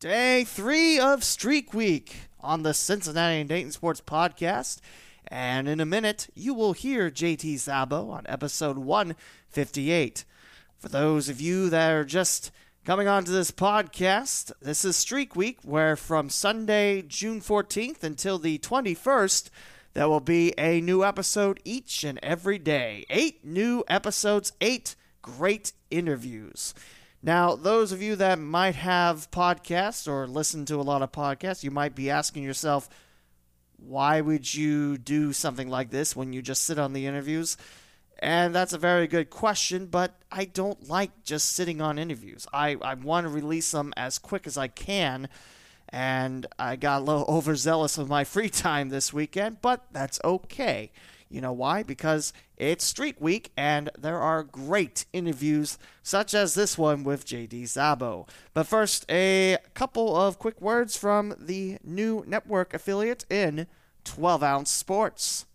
Day three of Streak Week on the Cincinnati and Dayton Sports Podcast. And in a minute, you will hear JT Szabo on episode 158. For those of you that are just coming onto this podcast, this is Streak Week, where from Sunday, June 14th until the 21st, there will be a new episode each and every day. Eight new episodes, eight great interviews. Now, those of you that might have podcasts or listen to a lot of podcasts, you might be asking yourself, why would you do something like this when you just sit on the interviews? And that's a very good question, but I don't like just sitting on interviews. I, I want to release them as quick as I can, and I got a little overzealous with my free time this weekend, but that's okay. You know why? Because it's Streak Week and there are great interviews such as this one with JT Szabo. But first, a couple of quick words from the new network affiliate in 12 Ounce Sports.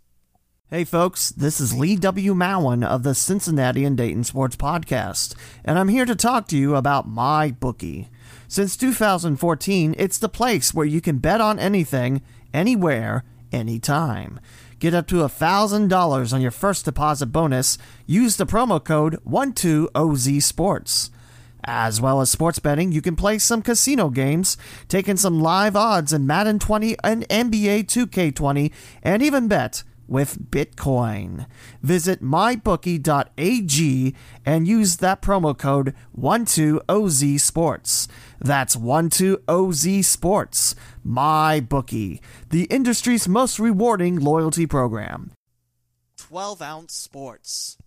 Hey folks, this is Lee W. Mowen of the Cincinnati and Dayton Sports Podcast, and I'm here to talk to you about my bookie. Since 2014, it's the place where you can bet on anything, anywhere, anytime. Get up to $1,000 on your first deposit bonus. Use the promo code 12OZ As well as sports betting, you can play some casino games, take in some live odds in Madden 20 and NBA 2K20, and even bet with Bitcoin. Visit mybookie.ag and use that promo code 12OZ Sports. That's 12OZ MyBookie, the industry's most rewarding loyalty program. 12 Ounce Sports.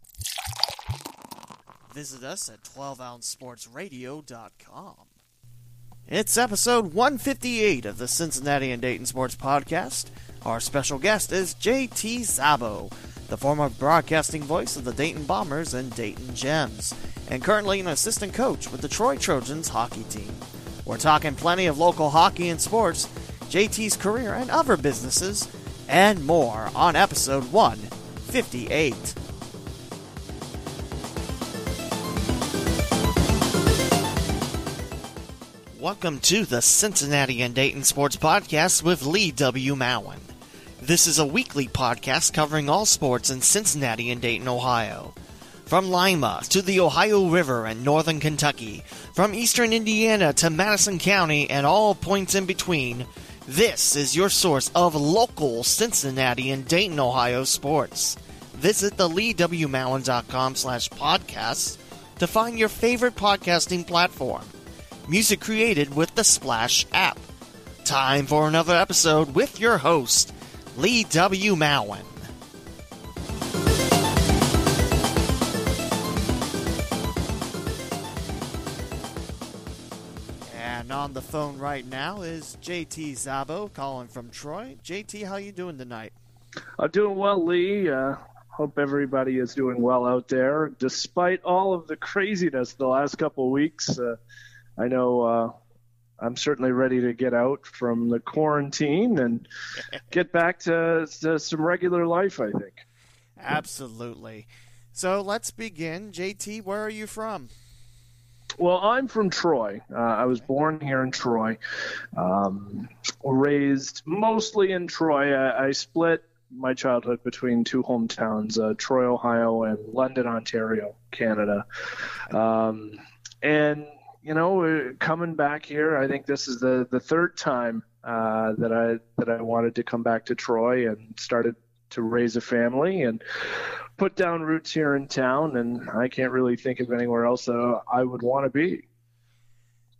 Visit us at 12ouncesportsradio.com. It's episode 158 of the Cincinnati and Dayton Sports Podcast. Our special guest is JT Szabo, the former broadcasting voice of the Dayton Bombers and Dayton Gems, and currently an assistant coach with the Troy Trojans hockey team. We're talking plenty of local hockey and sports, JT's career and other businesses, and more on episode 158. Welcome to the Cincinnati and Dayton Sports Podcast with Lee W. Mowen. This is a weekly podcast covering all sports in Cincinnati and Dayton, Ohio. From Lima to the Ohio River and northern Kentucky, from eastern Indiana to Madison County and all points in between, this is your source of local Cincinnati and Dayton, Ohio sports. Visit the leewmowen.com slash podcasts to find your favorite podcasting platform. Music created with the Splash app. Time for another episode with your host, Lee W. Mowen. And on the phone right now is JT Szabo calling from Troy. JT, how you doing tonight? I'm doing well, Lee. Uh, hope everybody is doing well out there, despite all of the craziness the last couple of weeks. Uh, I know uh, I'm certainly ready to get out from the quarantine and get back to, to, some regular life, I think. Absolutely. So let's begin. JT, where are you from? Well, I'm from Troy. Uh, I was born here in Troy, um, raised mostly in Troy. I, I, split my childhood between two hometowns, uh, Troy, Ohio, and London, Ontario, Canada. Um, and you know, coming back here, I think this is the the third time uh, that I that I wanted to come back to Troy and started to raise a family and put down roots here in town. And I can't really think of anywhere else that I would want to be.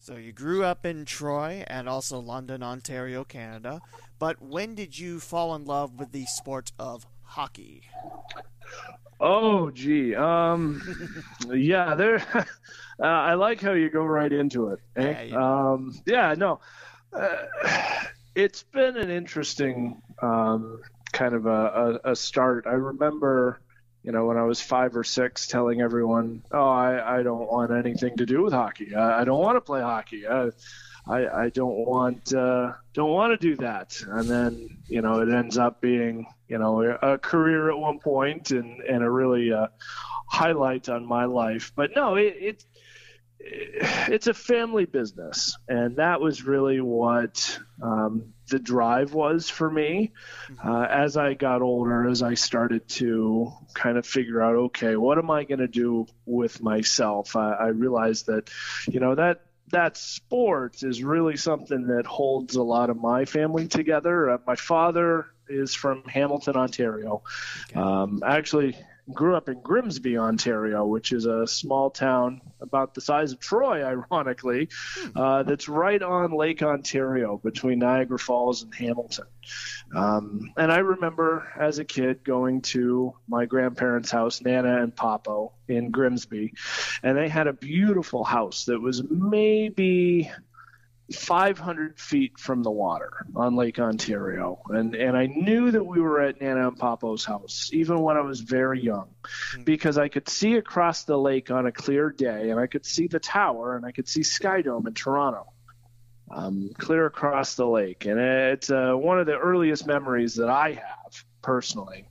So you grew up in Troy and also London, Ontario, Canada. But when did you fall in love with the sport of hockey? Oh, gee. Um, yeah, there. Uh, I like how you go right into it. Eh? Yeah, um, yeah, no. Uh, it's been an interesting um, kind of a, a, a, start. I remember, you know, when I was five or six, telling everyone, "Oh, I, I don't want anything to do with hockey. I, I don't want to play hockey. I, I, I don't want uh, don't want to do that." And then, you know, it ends up being, you know, a career at one point and and a really uh, highlight on my life. But no, it, it it's a family business, and that was really what um, the drive was for me. Mm-hmm. Uh, as I got older, as I started to kind of figure out, okay, what am I going to do with myself? I, I realized that, you know, that that sport is really something that holds a lot of my family together. Uh, my father is from Hamilton, Ontario. Okay. Um, actually, grew up in Grimsby, Ontario, which is a small town about the size of Troy, ironically, hmm. uh, that's right on Lake Ontario between Niagara Falls and Hamilton. Um, and I remember as a kid going to my grandparents' house, Nana and Papo in Grimsby, and they had a beautiful house that was maybe 500 feet from the water on Lake Ontario. And, and I knew that we were at Nana and Papo's house, even when I was very young, hmm. because I could see across the lake on a clear day, and I could see the tower, and I could see Skydome in Toronto. Um, clear across the lake. And it's uh, one of the earliest memories that I have personally.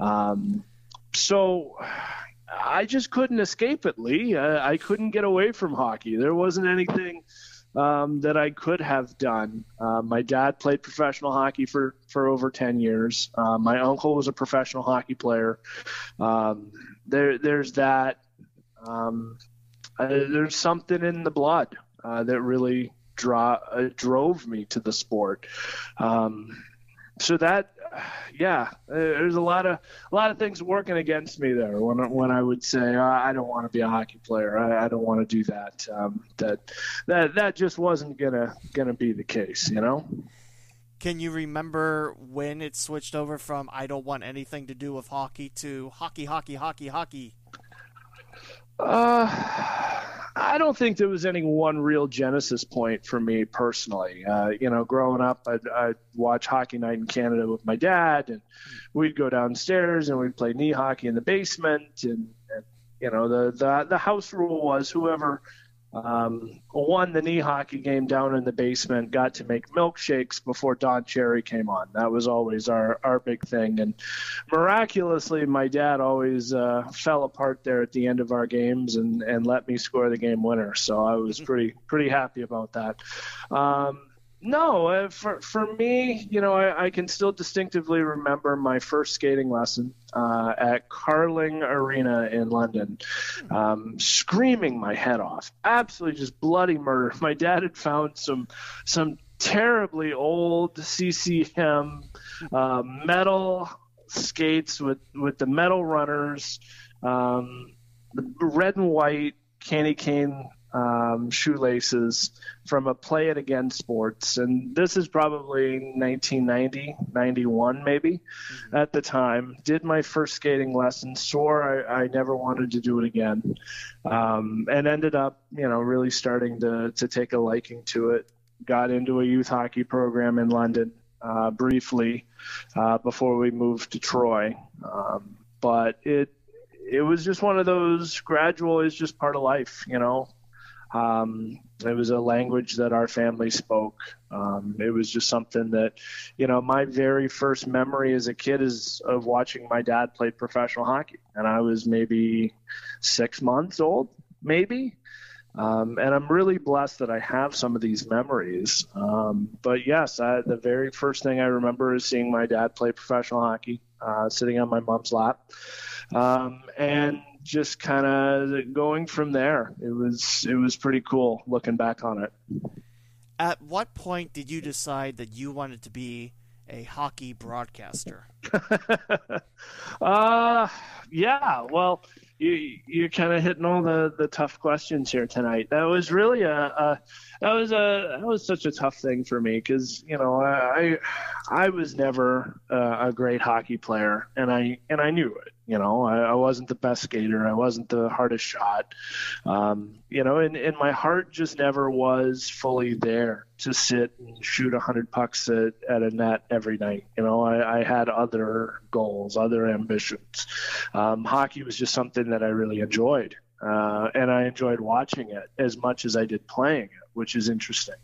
Um, so I just couldn't escape it, Lee. Uh, I couldn't get away from hockey. There wasn't anything um, that I could have done. Uh, my dad played professional hockey for, for over 10 years. Uh, my uncle was a professional hockey player. Um, there, there's that. Um, uh, there's something in the blood uh, that really draw, uh, drove me to the sport. Um, so that yeah, there's a lot of a lot of things working against me there. When when I would say oh, I don't want to be a hockey player, I, I don't want to do that. Um, that that that just wasn't gonna gonna be the case, you know. Can you remember when it switched over from I don't want anything to do with hockey to hockey, hockey, hockey, hockey? Uh I don't think there was any one real genesis point for me personally. Uh, you know, growing up, I'd, I'd, watch Hockey Night in Canada with my dad, and we'd go downstairs and we'd play knee hockey in the basement. And, and you know, the, the the house rule was whoever um, won the knee hockey game down in the basement, got to make milkshakes before Don Cherry came on. That was always our, our big thing. And miraculously, my dad always uh, fell apart there at the end of our games and, and let me score the game winner. So I was pretty pretty happy about that. Um, no, uh, for for me, you know, I, I, can still distinctively remember my first skating lesson uh, at Carling Arena in London, um, screaming my head off, absolutely just bloody murder. My dad had found some some terribly old CCM uh, metal skates with with the metal runners, um, the red and white candy cane um, shoelaces from a Play It Again Sports. And this is probably 1990, 91 maybe mm-hmm. at the time. Did my first skating lesson, swore I, I never wanted to do it again, um, and ended up, you know, really starting to, to take a liking to it. Got into a youth hockey program in London uh, briefly uh, before we moved to Troy. Um, but it it was just one of those gradual is just part of life, you know. Um, it was a language that our family spoke. Um, it was just something that, you know, my very first memory as a kid is of watching my dad play professional hockey, and I was maybe six months old, maybe. Um, and I'm really blessed that I have some of these memories. Um, but yes, I, the very first thing I remember is seeing my dad play professional hockey, uh, sitting on my mom's lap. Um, and just kind of going from there. It was it was pretty cool looking back on it. At what point did you decide that you wanted to be a hockey broadcaster? uh yeah, well, you you're kind of hitting all the the tough questions here tonight. That was really a, a that was a that was such a tough thing for me because you know I I was never a great hockey player and I and I knew it. You know I, I wasn't the best skater. I wasn't the hardest shot. Um, you know, and, and my heart just never was fully there to sit and shoot a hundred pucks at, at a net every night. You know, I, I had other goals, other ambitions. Um, hockey was just something that I really enjoyed. Uh, and I enjoyed watching it as much as I did playing it, which is interesting.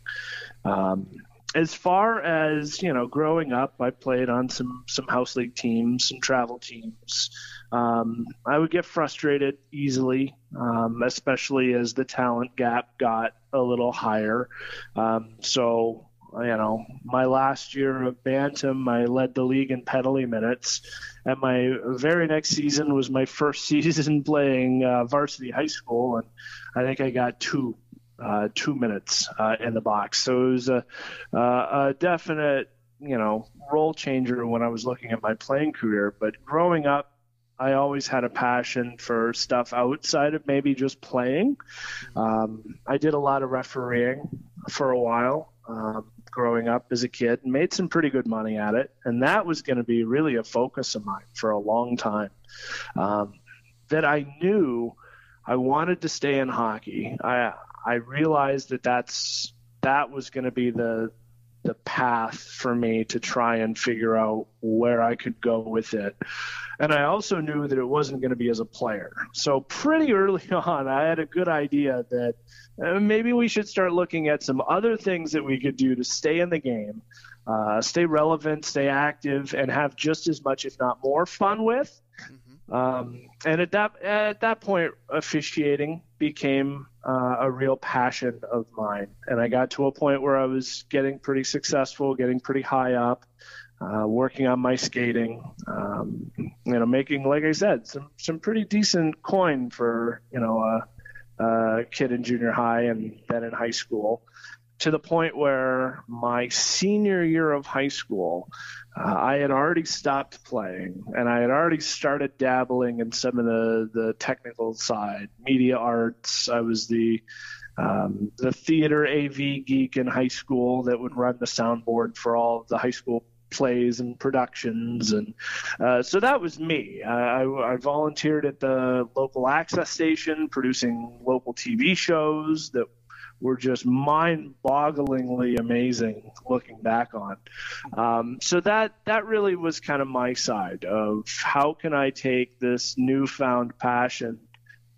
Um, as far as you know, growing up, I played on some some house league teams, some travel teams. Um, I would get frustrated easily um, especially as the talent gap got a little higher. Um, so, you know, my last year of Bantam, I led the league in penalty minutes. And my very next season was my first season playing uh, varsity high school, and I think I got two uh, two minutes uh, in the box. So it was a, uh, a definite, you know, role changer when I was looking at my playing career. But growing up, I always had a passion for stuff outside of maybe just playing. Um, I did a lot of refereeing for a while um, growing up as a kid and made some pretty good money at it. And that was going to be really a focus of mine for a long time. Um, that I knew I wanted to stay in hockey. I I realized that that's that was going to be the the path for me to try and figure out where I could go with it. And I also knew that it wasn't going to be as a player. So pretty early on, I had a good idea that uh, maybe we should start looking at some other things that we could do to stay in the game, uh, stay relevant, stay active, and have just as much, if not more, fun with. Mm-hmm. Um, and at that at that point, officiating became uh, a real passion of mine. And I got to a point where I was getting pretty successful, getting pretty high up, uh, working on my skating, um, you know, making, like I said, some, some pretty decent coin for, you know, a, a kid in junior high and then in high school to the point where my senior year of high school, uh, I had already stopped playing and I had already started dabbling in some of the, the technical side, media arts. I was the um, the theater AV geek in high school that would run the soundboard for all the high school plays and productions and uh, so that was me I, I, volunteered at the local access station producing local tv shows that were just mind-bogglingly amazing looking back on. Um, so that that really was kind of my side of how can I take this newfound passion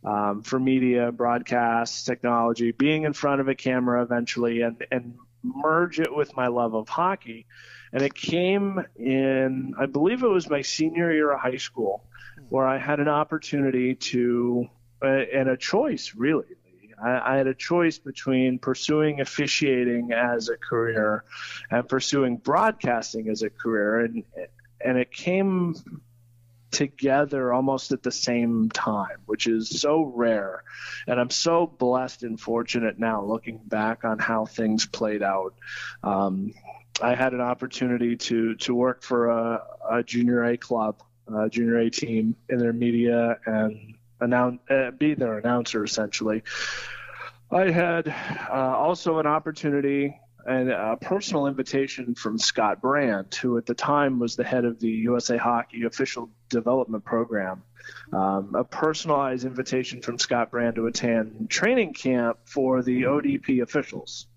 um, for media, broadcast, technology, being in front of a camera eventually, and and merge it with my love of hockey. And it came in, I believe it was my senior year of high school, where I had an opportunity to, uh, and a choice really I, I, had a choice between pursuing officiating as a career and pursuing broadcasting as a career, and and it came together almost at the same time, which is so rare. And I'm so blessed and fortunate now looking back on how things played out. Um, I had an opportunity to to work for a, a junior A club, a junior A team in their media and announce, uh, be their announcer essentially. I had uh, also an opportunity and a personal invitation from Scott Brandt, who at the time was the head of the USA Hockey official development program. Um, a personalized invitation from Scott Brandt to attend training camp for the ODP officials.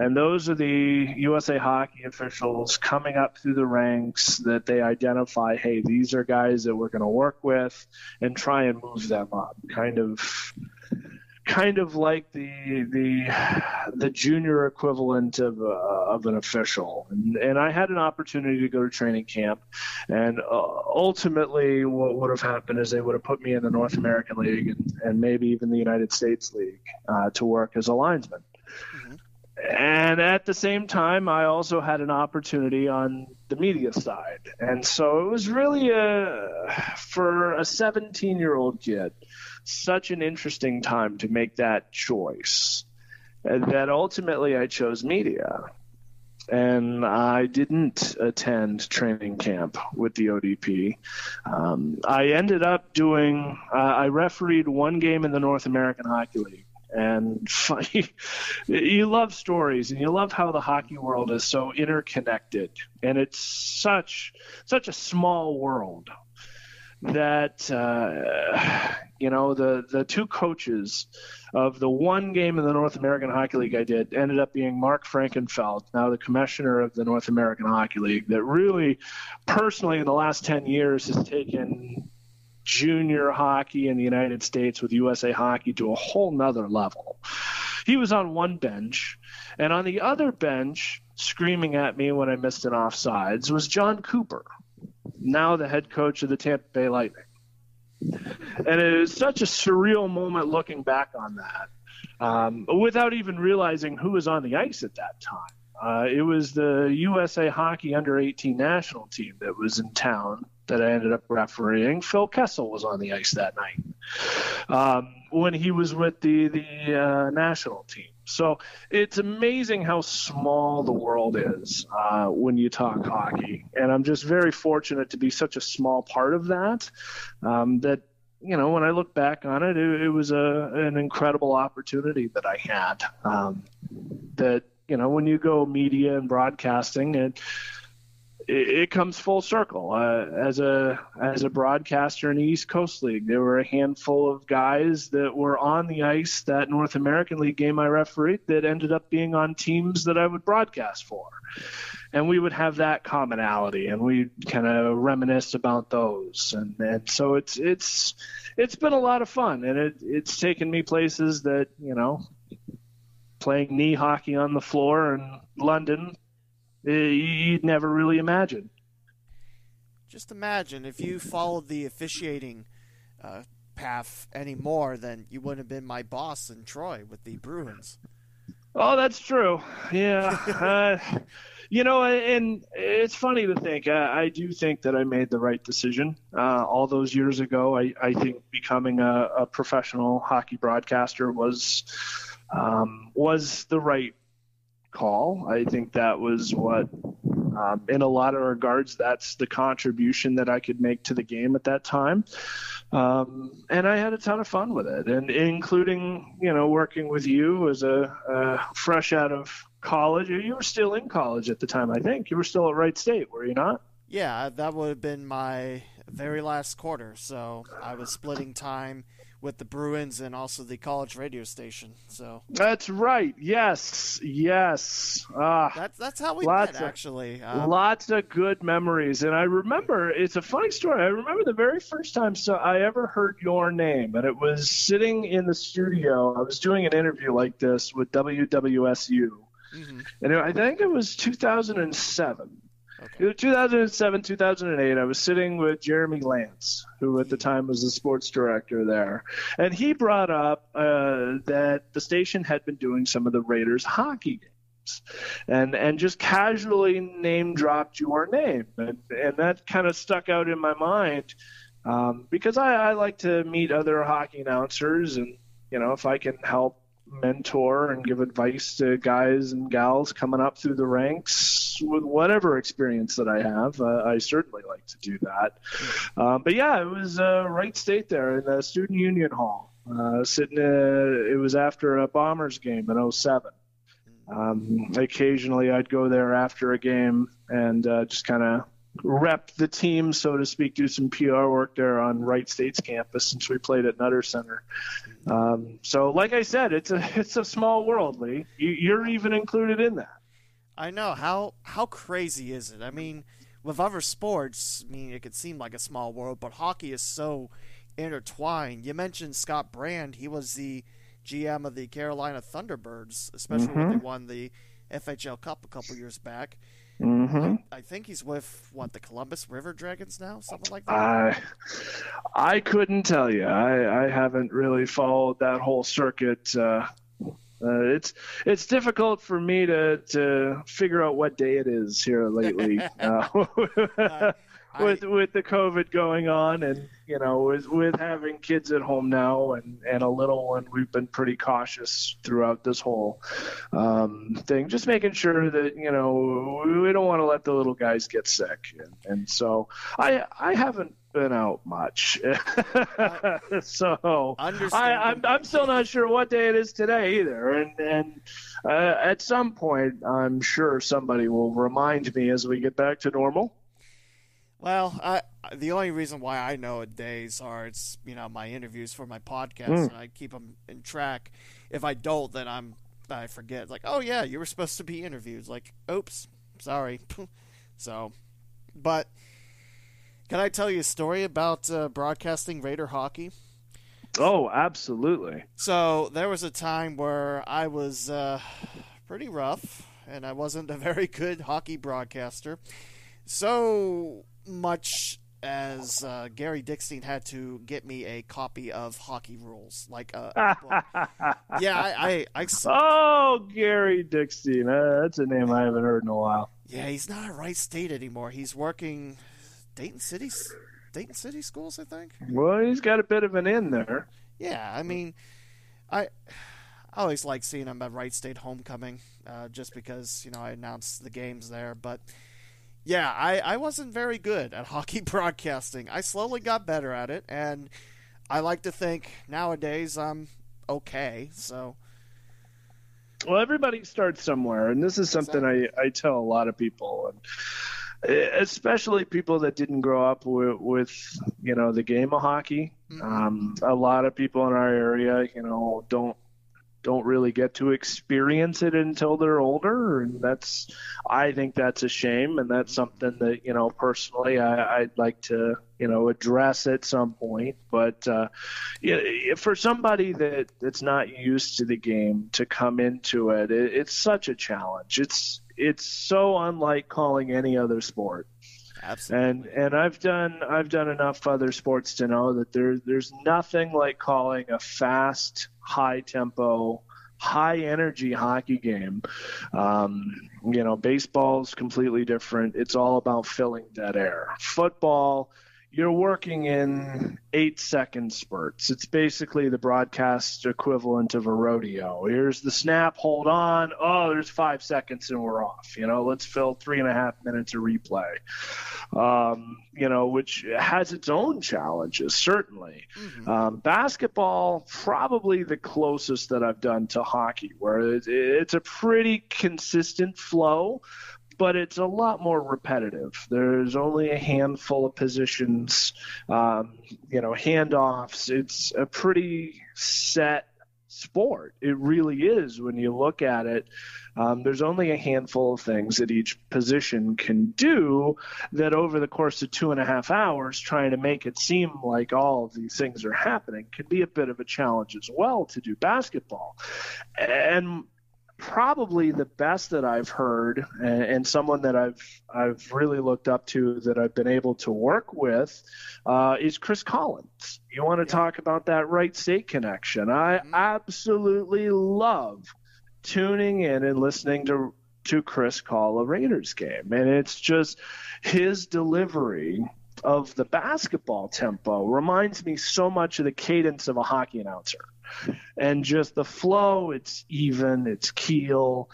And those are the USA Hockey officials coming up through the ranks that they identify, hey, these are guys that we're going to work with and try and move them up. Kind of kind of like the the the junior equivalent of uh, of an official and, and I had an opportunity to go to training camp and uh, ultimately what would have happened is they would have put me in the North American League and, and maybe even the United States League uh, to work as a linesman. And at the same time I also had an opportunity on the media side and so it was really a for a 17 year old kid such an interesting time to make that choice that ultimately I chose media. And I didn't attend training camp with the ODP. Um, I ended up doing, uh, I refereed one game in the North American Hockey League. And funny. you love stories and you love how the hockey world is so interconnected. And it's such, such a small world that uh, you know the the two coaches of the one game in the North American Hockey League I did ended up being Mark Frankenfeld, now the commissioner of the North American Hockey League, that really personally in the last 10 years has taken junior hockey in the United States with USA Hockey to a whole nother level. He was on one bench, and on the other bench, screaming at me when I missed an offsides, was Jon Cooper, now the head coach of the Tampa Bay Lightning. And it was such a surreal moment looking back on that, um, without even realizing who was on the ice at that time. Uh, it was the USA Hockey Under 18 national team that was in town that I ended up refereeing. Phil Kessel was on the ice that night um, when he was with the the uh, national team. So it's amazing how small the world is uh, when you talk hockey, and I'm just very fortunate to be such a small part of that. Um, that you know, when I look back on it, it, it was a an incredible opportunity that I had. Um, that you know, when you go media and broadcasting, it it, it comes full circle. Uh, as a as a broadcaster in the East Coast League, there were a handful of guys that were on the ice that North American League game I refereed that ended up being on teams that I would broadcast for, and we would have that commonality, and we kind of reminisce about those, and and so it's it's it's been a lot of fun, and it it's taken me places that you know playing knee hockey on the floor in London, you'd never really imagine. Just imagine if you followed the officiating uh, path anymore, then you wouldn't have been my boss in Troy with the Bruins. Oh, that's true. Yeah. uh, you know, and it's funny to think. I, I, do think that I made the right decision uh, all those years ago. I, I think becoming a, a professional hockey broadcaster was um, was the right call. I think that was what, um, in a lot of regards, that's the contribution that I could make to the game at that time. Um, and I had a ton of fun with it, and including, you know, working with you as a, a fresh out of college. You were still in college at the time, I think. You were still at Wright State, were you not? Yeah, that would have been my very last quarter. So I was splitting time with the Bruins and also the college radio station. So that's right. Yes, yes. Ah, that's that's how we met. Of, actually, um, lots of good memories. And I remember it's a funny story. I remember the very first time so I ever heard your name, and it was sitting in the studio. I was doing an interview like this with WWSU, mm-hmm. and I think it was 2007 Okay. 2007, 2008, I was sitting with Jeremy Lance, who at the time was the sports director there, and he brought up uh, that the station had been doing some of the Raiders hockey games, and and just casually name dropped your name, and and that kind of stuck out in my mind um, because I, I like to meet other hockey announcers, and you know if I can help mentor and give advice to guys and gals coming up through the ranks with whatever experience that I have. Uh, I certainly like to do that. Um, but yeah, it was uh, Wright State there in the Student Union Hall. Uh, sitting, uh, it was after a Bombers game in 07. Um, occasionally, I'd go there after a game and uh, just kind of rep the team, so to speak, do some PR work there on Wright State's campus since we played at Nutter Center. Um, so, like I said, it's a it's a small world, Lee. You, you're even included in that. I know how how crazy is it? I mean, with other sports, I mean, it could seem like a small world, but hockey is so intertwined. You mentioned Scott Brand; he was the GM of the Carolina Thunderbirds, especially mm-hmm. when they won the FHL Cup a couple years back. Mm-hmm. I, I, think he's with what the Columbus River Dragons now, something like that. I I couldn't tell you. I I haven't really followed that whole circuit. Uh, uh, it's it's difficult for me to to figure out what day it is here lately. uh, with with the COVID going on, and you know, with with having kids at home now and and a little one, we've been pretty cautious throughout this whole um, thing. Just making sure that you know we don't want to let the little guys get sick, and, and so I I haven't been out much. so I, I'm, I'm still not sure what day it is today either. And, and uh, at some point, I'm sure somebody will remind me as we get back to normal. Well, I, the only reason why I know a days are it's you know my interviews for my podcast, mm. and I keep them in track. If I don't, then I'm I forget. Like, oh yeah, you were supposed to be interviewed. Like, oops, sorry. so, but can I tell you a story about uh, broadcasting Raider hockey? Oh, absolutely. So there was a time where I was uh, pretty rough, and I wasn't a very good hockey broadcaster. So much as uh, Gary Dickstein had to get me a copy of Hockey Rules. Like, uh, yeah, I, I, I, oh, Gary Dickstein, uh, that's a name I haven't heard in a while. Yeah, he's not at Wright State anymore. He's working Dayton City, Dayton City schools, I think. Well, he's got a bit of an in there. Yeah, I mean, I. I always like seeing him at Wright State homecoming, uh, just because you know I announced the games there. But yeah, I, I wasn't very good at hockey broadcasting. I slowly got better at it, and I like to think nowadays I'm okay. So, well, everybody starts somewhere, and this is something I, I tell a lot of people, and especially people that didn't grow up with, with you know the game of hockey. Mm-hmm. Um, a lot of people in our area, you know, don't don't really get to experience it until they're older and that's i think that's a shame and that's something that you know personally I, would like to you know address at some point but uh, for somebody that that's not used to the game to come into it, it it's such a challenge. It's it's so unlike calling any other sport Absolutely. And and I've done I've done enough other sports to know that there there's nothing like calling a fast high tempo, high energy hockey game. Um, you know, baseball's completely different. It's all about filling dead air. Football, you're working in eight second spurts. It's basically the broadcast equivalent of a rodeo. Here's the snap, hold on. Oh, there's five seconds and we're off. You know, let's fill three and a half minutes of replay. Um, you know, which has its own challenges, certainly. Mm-hmm. Um, basketball, probably the closest that I've done to hockey, where it's, it's a pretty consistent flow but it's a lot more repetitive. There's only a handful of positions, um, you know, handoffs. It's a pretty set sport. It really is when you look at it. Um, there's only a handful of things that each position can do that over the course of two and a half hours, trying to make it seem like all of these things are happening can be a bit of a challenge as well to do basketball. And probably the best that I've heard, and, and, someone that I've I've really looked up to that I've been able to work with, uh, is Chris Collins. You want to yeah. talk about that Wright State connection? I mm-hmm. absolutely love tuning in and listening to to Chris call a Raiders game, and it's just his delivery of the basketball tempo reminds me so much of the cadence of a hockey announcer and just the flow it's even it's keel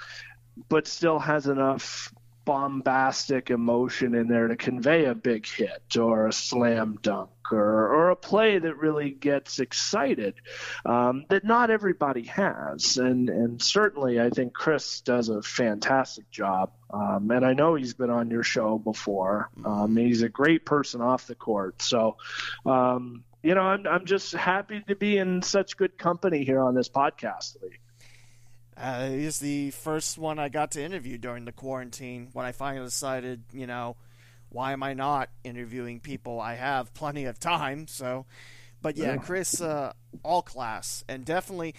but still has enough bombastic emotion in there to convey a big hit or a slam dunk or, or a play that really gets excited um, that not everybody has. And, and certainly, I think Chris does a fantastic job. Um, and I know he's been on your show before. Um, he's a great person off the court. So, um, you know, I'm, I'm just happy to be in such good company here on this podcast. Uh, he's the first one I got to interview during the quarantine when I finally decided, you know, why am I not interviewing people? I have plenty of time. So, but yeah, Chris, uh, all class and definitely,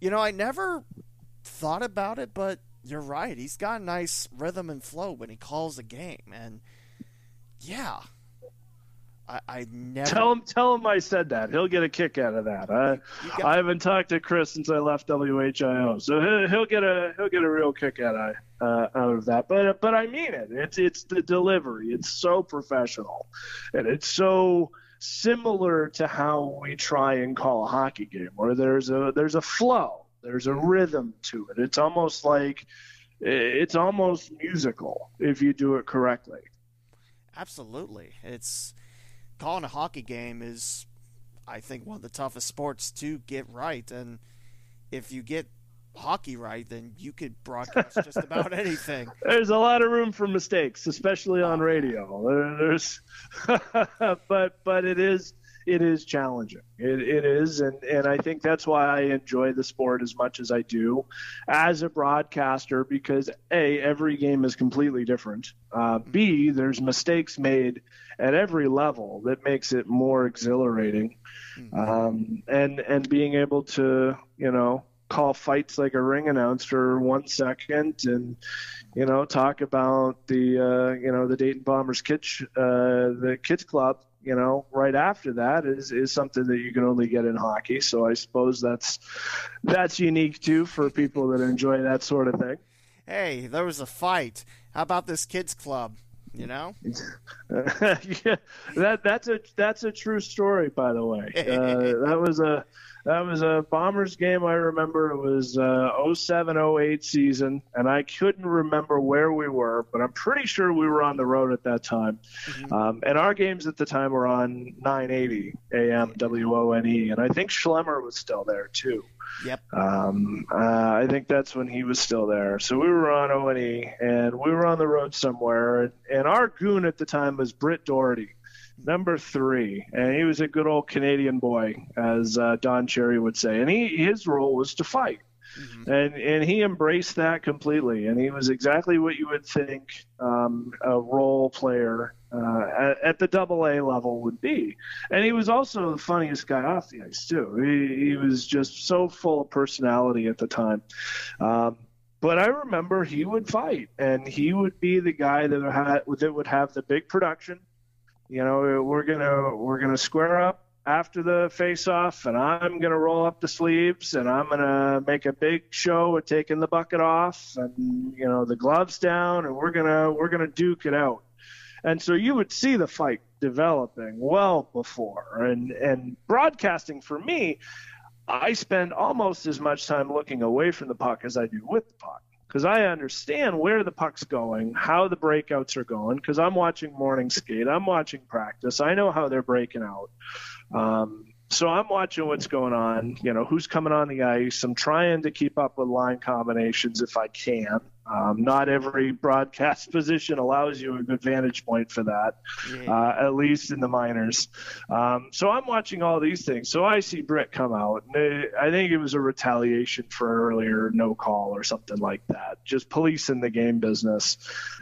you know, I never thought about it, but you're right. He's got a nice rhythm and flow when he calls a game, and yeah, I, I never tell him. Tell him I said that. He'll get a kick out of that. I got... I haven't talked to Chris since I left WHIO, so he'll, he'll get a he'll get a real kick out of uh, out of that. But but I mean it. It's it's the delivery. It's so professional, and it's so similar to how we try and call a hockey game, where there's a there's a flow, there's a rhythm to it. It's almost like it's almost musical if you do it correctly. Absolutely, it's calling a hockey game is, I think, one of the toughest sports to get right. And if you get hockey right, then you could broadcast just about anything. There's a lot of room for mistakes, especially on radio. There's, but but it is it is challenging. It, it is, and and I think that's why I enjoy the sport as much as I do, as a broadcaster, because a every game is completely different. Uh, B there's mistakes made at every level that makes it more exhilarating, mm-hmm. um, and and being able to you know call fights like a ring announcer one second and you know talk about the uh, you know the Dayton Bombers kids uh, the kids club you know right after that is is something that you can only get in hockey. So I suppose that's that's unique too for people that enjoy that sort of thing. Hey there was a fight. How about this kids club you know yeah that that's a that's a true story by the way uh, that was a that was a Bombers game. I remember it was uh, 07 08 season, and I couldn't remember where we were, but I'm pretty sure we were on the road at that time. Mm-hmm. Um, and our games at the time were on 980 AM WONE, and I think Schlemmer was still there too. Yep. Um, uh, I think that's when he was still there. So we were on ONE, and we were on the road somewhere, and, and our goon at the time was Britt Doherty number three, and he was a good old Canadian boy, as uh, Don Cherry would say, and he his role was to fight. Mm-hmm. And and he embraced that completely, and he was exactly what you would think um, a role player uh, at, at, the double A level would be. And he was also the funniest guy off the ice too. He, he was just so full of personality at the time. Um, but I remember he would fight, and he would be the guy that had that would have the big production you know, we're gonna we're gonna square up after the face-off, and I'm gonna roll up the sleeves, and I'm gonna make a big show of taking the bucket off, and you know the gloves down, and we're gonna we're gonna duke it out. And so you would see the fight developing well before, and and broadcasting for me, I spend almost as much time looking away from the puck as I do with the puck because I understand where the puck's going, how the breakouts are going, because I'm watching morning skate, I'm watching practice, I know how they're breaking out. Um, so I'm watching what's going on, you know, who's coming on the ice. I'm trying to keep up with line combinations if I can. Um, not every broadcast position allows you a good vantage point for that, yeah. uh, at least in the minors. Um, so I'm watching all these things. So I see Britt come out. And I think it was a retaliation for earlier no call or something like that, just policing the game business.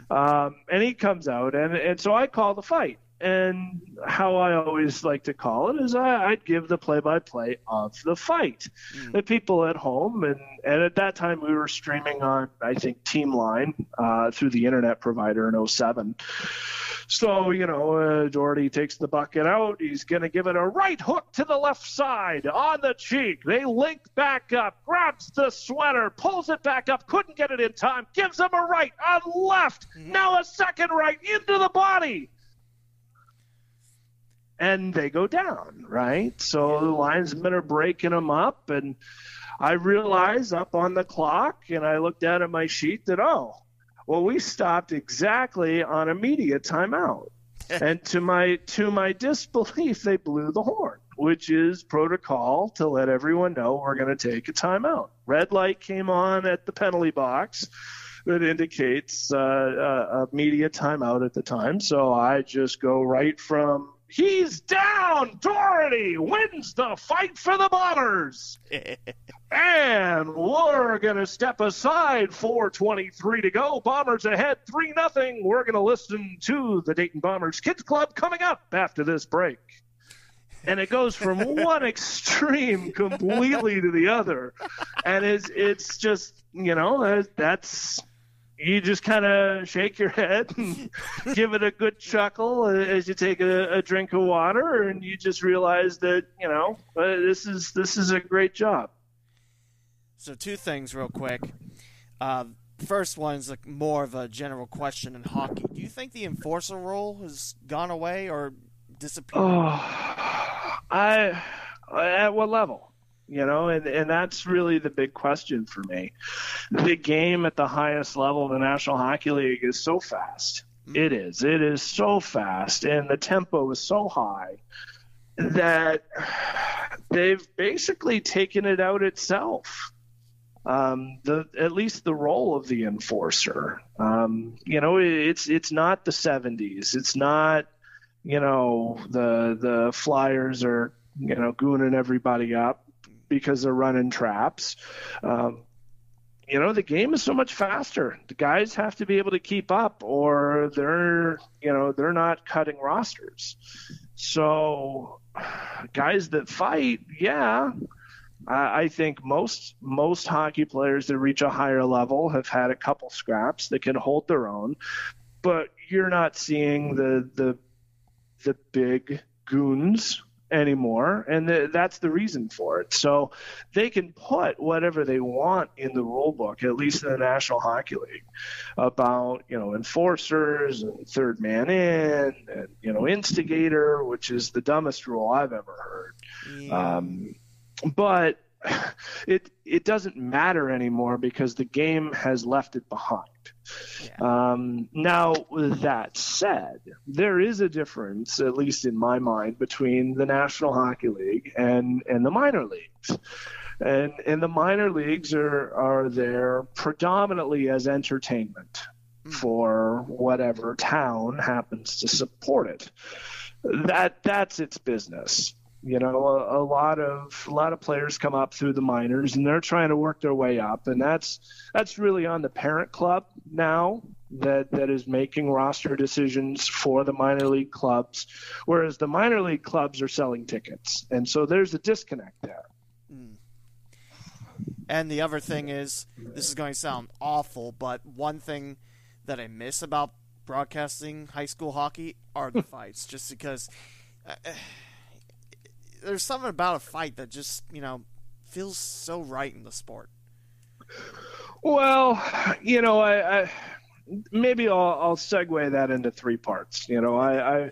Um, and he comes out, and, and so I call the fight and how I always like to call it is I, would give the play-by-play of the fight. Mm. The people at home, and, and at that time we were streaming on I think Team Line uh, through the internet provider in 07. So you know, uh, Doherty takes the bucket out. He's going to give it a right hook to the left side on the cheek. They link back up, grabs the sweater, pulls it back up, couldn't get it in time, gives him a right on left. Mm. Now a second right into the body and they go down, right? So the linesmen are breaking them up, and I realize up on the clock, and I looked down at my sheet that oh, well, we stopped exactly on a media timeout, and to my to my disbelief, they blew the horn, which is protocol to let everyone know we're going to take a timeout. Red light came on at the penalty box that indicates uh, a, a media timeout at the time. So I just go right from He's down. Doherty wins the fight for the Bombers. and we're going to step aside. 4.23 to go. Bombers ahead 3 0. We're going to listen to the Dayton Bombers Kids Club coming up after this break. And it goes from one extreme completely to the other. And it's, it's just, you know, that's you just kind of shake your head and give it a good chuckle as you take a, a, drink of water, and you just realize that you know uh, this is this is a great job. So two things, real quick. Uh, first one is like more of a general question in hockey. Do you think the enforcer role has gone away or disappeared? Oh, I at what level? You know, and, and that's really the big question for me. The game at the highest level of the National Hockey League is so fast. Mm-hmm. It is. It is so fast, and the tempo is so high that they've basically taken it out itself. Um, the at least the role of the enforcer. Um, you know, it's it's not the '70s. It's not you know the the Flyers are you know gooning everybody up because they're running traps. Um, you know, the game is so much faster. The guys have to be able to keep up, or they're, you know, they're not cutting rosters. So, guys that fight, yeah, I, think most most hockey players that reach a higher level have had a couple scraps that can hold their own, but you're not seeing the the the big goons anymore, and the, that's the reason for it. So they can put whatever they want in the rule book, at least in the National Hockey League, about you know enforcers and third man in, and you know instigator, which is the dumbest rule I've ever heard. Yeah. Um, but it it doesn't matter anymore because the game has left it behind. Yeah. Um, now, that said, there is a difference, at least in my mind, between the National Hockey League and and the minor leagues. And and the minor leagues are are there predominantly as entertainment mm. for whatever town happens to support it. That that's its business. You know, a, a, lot of a lot of players come up through the minors, and they're trying to work their way up, and that's that's really on the parent club now that that is making roster decisions for the minor league clubs, whereas the minor league clubs are selling tickets, and so there's a disconnect there. Hmm. And the other thing is, this is going to sound awful, but one thing that I miss about broadcasting high school hockey are the fights, just because. Uh, there's something about a fight that just you know feels so right in the sport. Well, you know, I, I maybe I'll, I'll segue that into three parts. You know, I, I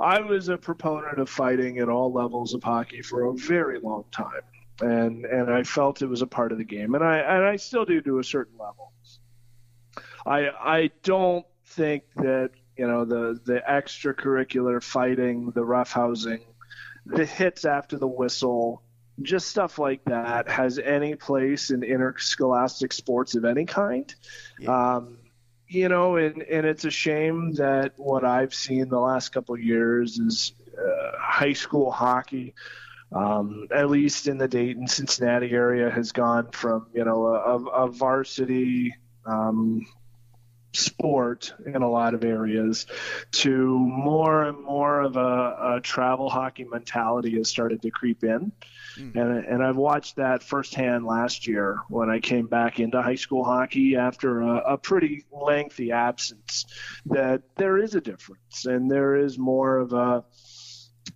I was a proponent of fighting at all levels of hockey for a very long time, and and I felt it was a part of the game, and I and I still do to a certain level. I I don't think that you know the the extracurricular fighting, the roughhousing, the hits after the whistle, just stuff like that has any place in interscholastic sports of any kind. Yeah. Um, you know, and, and it's a shame that what I've seen the last couple of years is uh, high school hockey, um, at least in the Dayton, Cincinnati area, has gone from, you know, a, a varsity um, sport in a lot of areas to more and more of a, a travel hockey mentality has started to creep in. Mm. And, and I've watched that firsthand last year when I came back into high school hockey after a, a pretty lengthy absence, that there is a difference and there is more of a,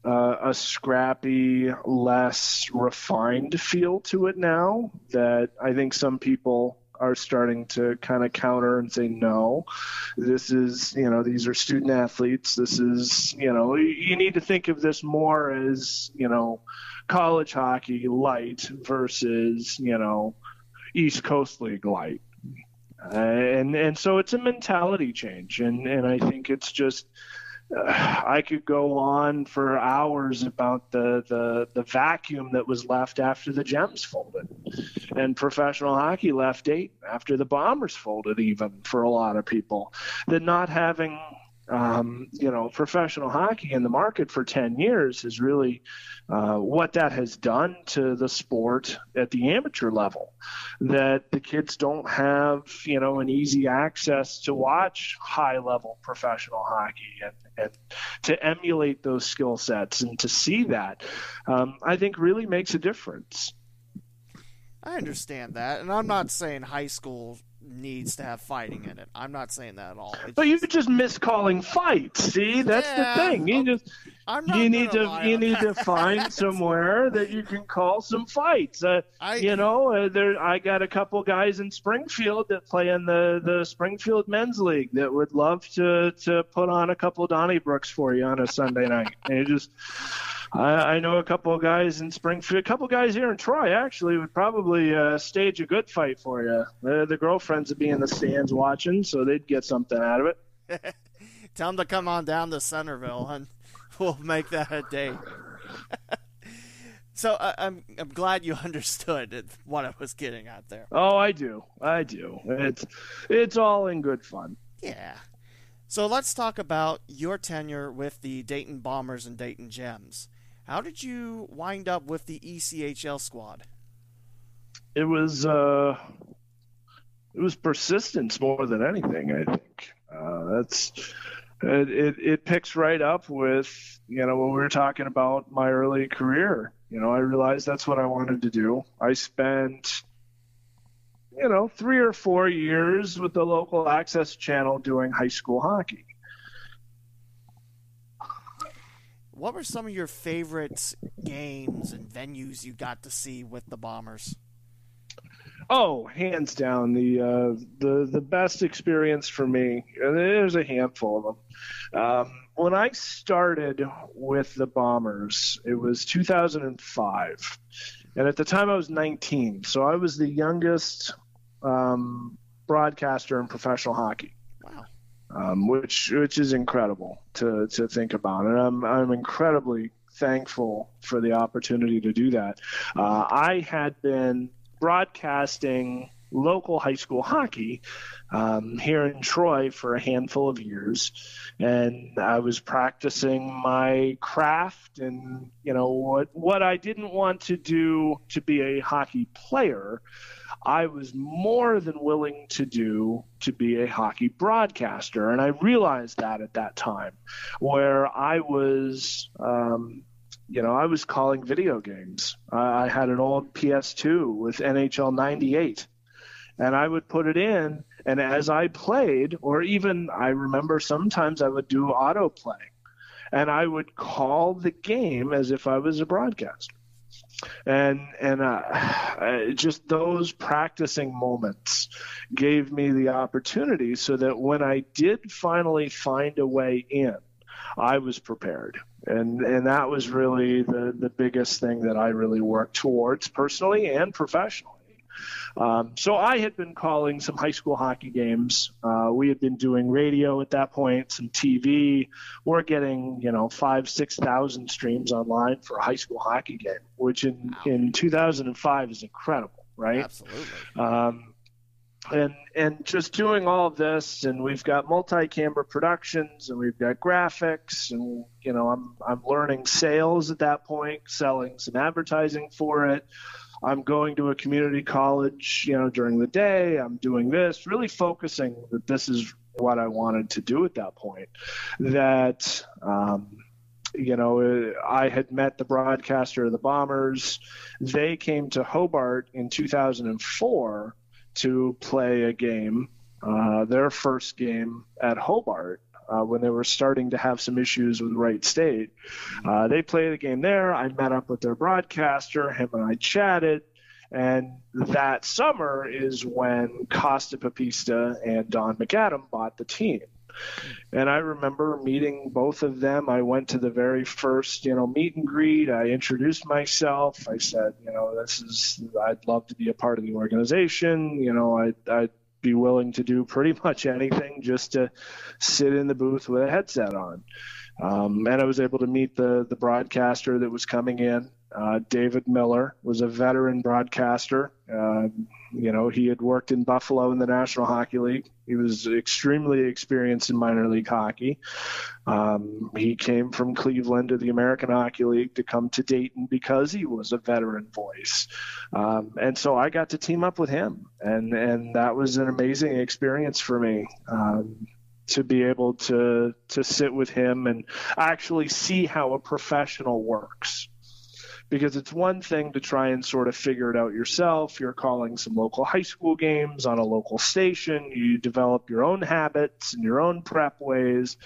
uh, a scrappy, less refined feel to it now that I think some people are starting to kind of counter and say no this is you know these are student athletes. This is you know you need to think of this more as you know college hockey light versus you know east coast league light. Uh, and and so it's a mentality change and and i think it's just I could go on for hours about the, the, the vacuum that was left after the Gems folded, and professional hockey left eight after the Bombers folded. Even for a lot of people, that not having um, you know, professional hockey in the market for 10 years is really uh, what that has done to the sport at the amateur level. That the kids don't have, you know, an easy access to watch high level professional hockey and, and to emulate those skill sets and to see that, um, I think really makes a difference. I understand that, and I'm not saying high school needs to have fighting in it. I'm not saying that at all. It's but just... you just miscalling fights. See, that's yeah, the thing. You just you need to you need to find somewhere that you can call some fights. Uh, I, you know, uh, there I got a couple guys in Springfield that play in the the Springfield Men's League that would love to to put on a couple Donnybrooks for you on a Sunday night. And you just I, I know a couple of guys in Springfield, a couple of guys here in Troy actually would probably uh, stage a good fight for you. The, the girlfriends would be in the stands watching, so they'd get something out of it. Tell them to come on down to Centerville, and we'll make that a date. so uh, I'm I'm glad you understood what I was getting at there. Oh, I do, I do. It's it's all in good fun. Yeah. So let's talk about your tenure with the Dayton Bombers and Dayton Gems. How did you wind up with the ECHL squad? It was uh, it was persistence more than anything. I think uh, that's it, it. It picks right up with you know when we were talking about my early career. You know, I realized that's what I wanted to do. I spent, you know, three or four years with the local access channel doing high school hockey. What were some of your favorite games and venues you got to see with the Bombers? Oh, hands down, the uh, the the best experience for me. And there's a handful of them. Um, when I started with the Bombers, it was 2005, and at the time I was 19, so I was the youngest um, broadcaster in professional hockey. Um, which which is incredible to to think about, and I'm I'm incredibly thankful for the opportunity to do that. Uh, I had been broadcasting local high school hockey um, here in Troy for a handful of years, and I was practicing my craft and you know what what I didn't want to do to be a hockey player. I was more than willing to do to be a hockey broadcaster, and I realized that at that time, where I was um, you know, I was calling video games. I had an old PS2 with NHL 98, and I would put it in, and as I played, or even I remember sometimes I would do autoplay, and I would call the game as if I was a broadcaster. And and uh, just those practicing moments gave me the opportunity so that when I did finally find a way in, I was prepared and and that was really the the biggest thing that I really worked towards personally and professionally. Um, so I had been calling some high school hockey games. Uh, we had been doing radio at that point, some TV. We're getting you know five six thousand streams online for a high school hockey game, which in wow. in 2005 is incredible, right? Absolutely. Um, and and just doing all of this and we've got multi-camera productions and we've got graphics and you know I'm I'm learning sales at that point selling some advertising for it I'm going to a community college you know during the day I'm doing this really focusing that this is what I wanted to do at that point that um, you know, I had met the broadcaster of the Bombers. They came to Hobart in 2004 to play a game, uh, their first game at Hobart. Uh, when they were starting to have some issues with Wright State, uh, they played a game there. I met up with their broadcaster. Him and I chatted. And that summer is when Costa Papista and Don McAdam bought the team. And I remember meeting both of them. I went to the very first, you know, meet and greet. I introduced myself. I said, you know, this is, I'd love to be a part of the organization. You know, I, I'd be willing to do pretty much anything just to sit in the booth with a headset on. Um, and I was able to meet the the broadcaster that was coming in. Uh, David Miller was a veteran broadcaster. Uh, you know, he had worked in Buffalo in the National Hockey League. He was extremely experienced in minor league hockey. Um, he came from Cleveland to the American Hockey League to come to Dayton because he was a veteran voice. Um, and so I got to team up with him, and and that was an amazing experience for me. Um, to be able to to sit with him and actually see how a professional works because it's one thing to try and sort of figure it out yourself. You're calling some local high school games on a local station. You develop your own habits and your own prep ways.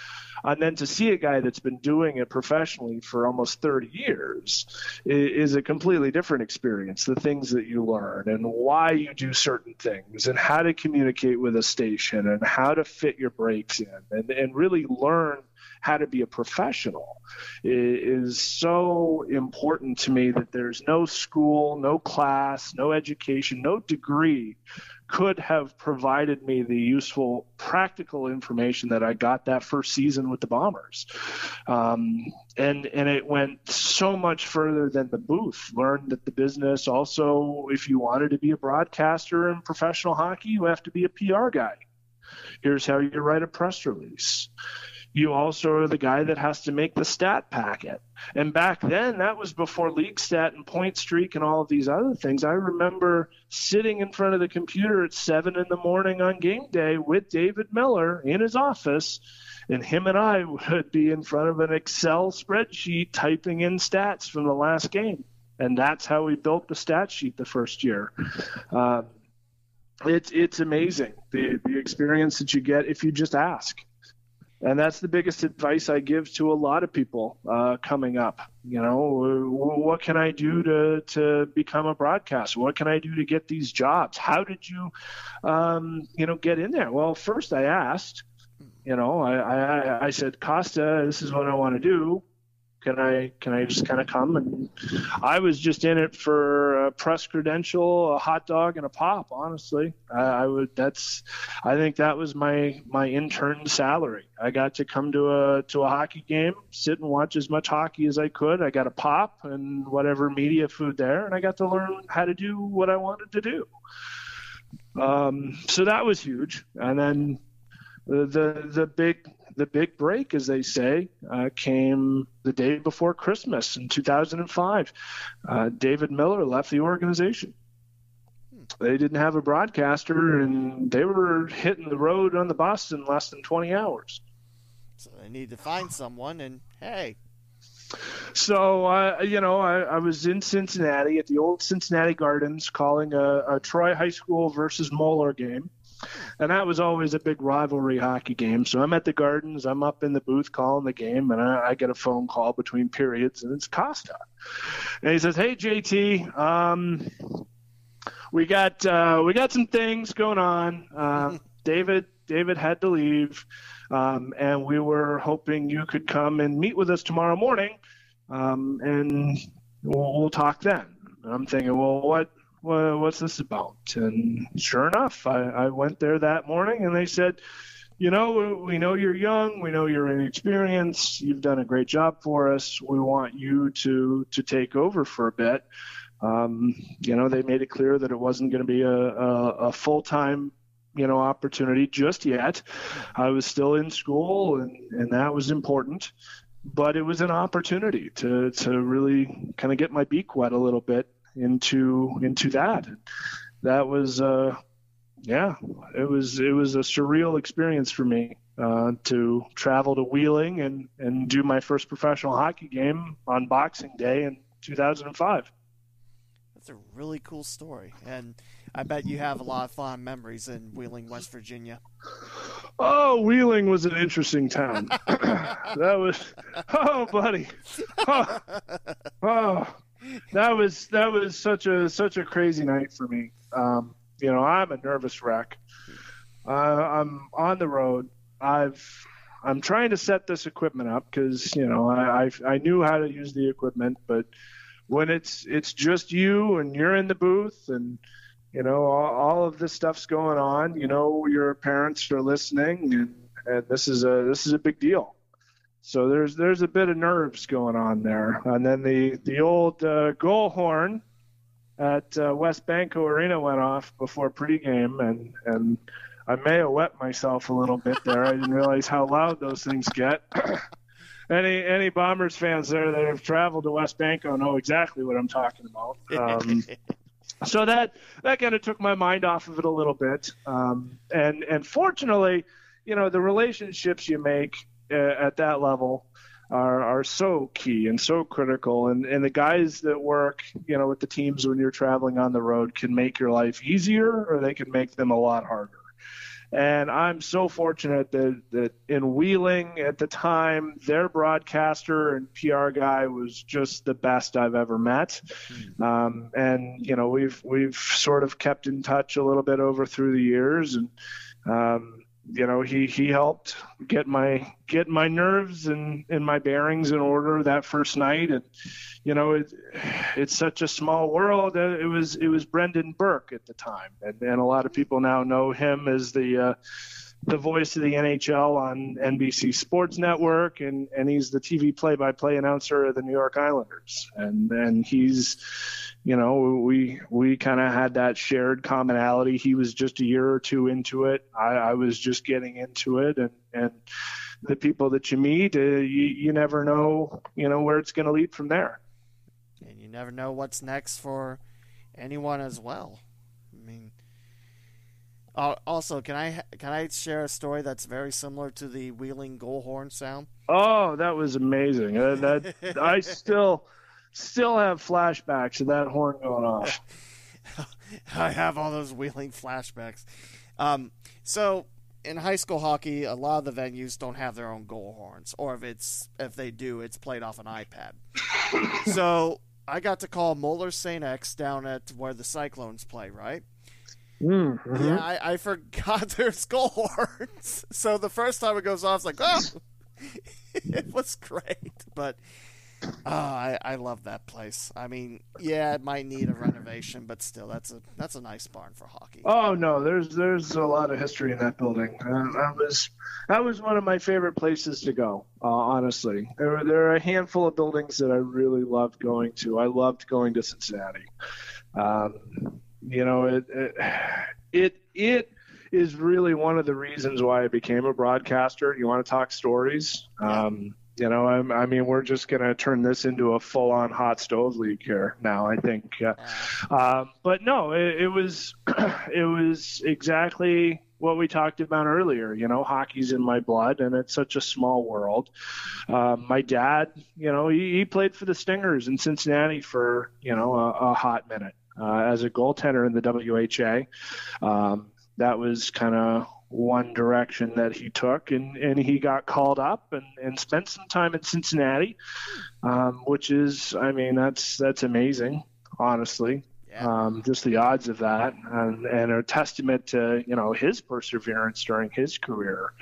And then to see a guy that's been doing it professionally for almost 30 years is a completely different experience. The things that you learn and why you do certain things and how to communicate with a station and how to fit your breaks in and, and really learn how to be a professional is so important to me that there's no school, no class, no education, no degree could have provided me the useful practical information that I got that first season with the Bombers. Um, and and it went so much further than the booth. Learned that the business also, if you wanted to be a broadcaster in professional hockey, you have to be a PR guy. Here's how you write a press release you also are the guy that has to make the stat packet. And back then, that was before LeagueStat and Pointstreak and all of these other things. I remember sitting in front of the computer at seven in the morning on game day with David Miller in his office, and him and I would be in front of an Excel spreadsheet typing in stats from the last game. and that's how we built the stat sheet the first year. Um, it's it's amazing the the experience that you get if you just ask and that's the biggest advice I give to a lot of people uh, coming up. You know, what can I do to to become a broadcaster? What can I do to get these jobs? How did you, um, you know, get in there? Well, first I asked. You know, I, I I said, Costa, this is what I want to do can I can I just kind of come and I was just in it for a press credential, a hot dog, and a pop. Honestly, I, I would. That's I think that was my my intern salary. I got to come to a to a hockey game, sit and watch as much hockey as I could. I got a pop and whatever media food there, and I got to learn how to do what I wanted to do. Um, so that was huge, and then the the, the big the big break, as they say, uh, came the day before Christmas in 2005. Uh, David Miller left the organization. They didn't have a broadcaster, and they were hitting the road on the bus in less than 20 hours. So they need to find someone, and hey. So, uh, you know, I, I, was in Cincinnati at the old Cincinnati Gardens calling a, a Troy High School versus Moeller game and that was always a big rivalry hockey game. So I'm at the Gardens, I'm up in the booth calling the game, and I, I get a phone call between periods, and it's Costa, and he says, "Hey JT, um, we got uh, we got some things going on. Uh, David David had to leave, um, and we were hoping you could come and meet with us tomorrow morning, um, and we'll, we'll talk then." I'm thinking, well, what well, what's this about? And sure enough, I, I went there that morning and they said, you know, we know you're young, we know you're inexperienced, you've done a great job for us. We want you to to take over for a bit. Um, you know, they made it clear that it wasn't going to be a, a, a full time you know opportunity just yet. I was still in school, and and that was important. But it was an opportunity to to really kind of get my beak wet a little bit into into that. That was uh, yeah, it was it was a surreal experience for me uh, to travel to Wheeling and and do my first professional hockey game on Boxing Day in 2005. That's a really cool story, and I bet you have a lot of fond memories in Wheeling, West Virginia. Oh, Wheeling was an interesting town. that was, oh, buddy, oh, oh, that was that was such a such a crazy night for me. Um, you know, I'm a nervous wreck. Uh, I'm on the road. I've I'm trying to set this equipment up because you know I, I I knew how to use the equipment, but when it's it's just you and you're in the booth and you know all, all of this stuff's going on, you know your parents are listening and and this is a this is a big deal. So there's there's a bit of nerves going on there, and then the the old uh, goal horn at uh, WesBanco Arena went off before pregame, and and I may have wet myself a little bit there. I didn't realize how loud those things get. any any Bombers fans there that have traveled to WesBanco know exactly what I'm talking about. Um, so that that kind of took my mind off of it a little bit, um, and and fortunately, you know, the relationships you make at that level are are so key and so critical and and the guys that work you know with the teams when you're traveling on the road can make your life easier or they can make them a lot harder and I'm so fortunate that, that in Wheeling at the time, their broadcaster and PR guy was just the best I've ever met. Mm-hmm. Um, and you know, we've we've sort of kept in touch a little bit over through the years, and um, you know he he helped get my get my nerves and and my bearings in order that first night. And you know it it's such a small world it was it was Brendan Burke at the time. And, and a lot of people now know him as the uh, the voice of the NHL on NBC Sports Network, and, and he's the TV play-by-play announcer of the New York Islanders. And and he's, you know, we we kind of had that shared commonality. He was just a year or two into it. I, I was just getting into it, and and the people that you meet, uh, you you never know, you know, where it's going to lead from there. And you never know what's next for anyone as well. I mean uh, also, can I can I share a story that's very similar to the wheeling goal horn sound? Oh, that was amazing! Uh, that I still still have flashbacks of that horn going off. I have all those wheeling flashbacks. Um, so in high school hockey, a lot of the venues don't have their own goal horns, or if it's if they do, it's played off an iPad. so I got to call Moeller St. X down at where the Cyclones play, right? Mm-hmm. Yeah, I, I forgot there's goal horns. So the first time it goes off, it's like, oh, it was great. But oh, I I love that place. I mean, yeah, it might need a renovation, but still, that's a that's a nice barn for hockey. Oh no, there's there's a lot of history in that building. Uh, that was that was one of my favorite places to go. Uh, honestly, there there are a handful of buildings that I really loved going to. I loved going to Cincinnati. Um, you know, it, it it it is really one of the reasons why I became a broadcaster. You want to talk stories? Um, you know, I, I mean, we're just going to turn this into a full-on hot stove league here now. I think, uh, um, but no, it, it was it was exactly what we talked about earlier. You know, hockey's in my blood, and it's such a small world. Um, my dad, you know, he, he played for the Stingers in Cincinnati for you know a, a hot minute uh, as a goaltender in the WHA. Um, that was kind of one direction that he took, and, and he got called up and, and spent some time in Cincinnati, um, which is, I mean, that's that's amazing, honestly. Yeah. Um, just the odds of that, and, and a testament to you know his perseverance during his career.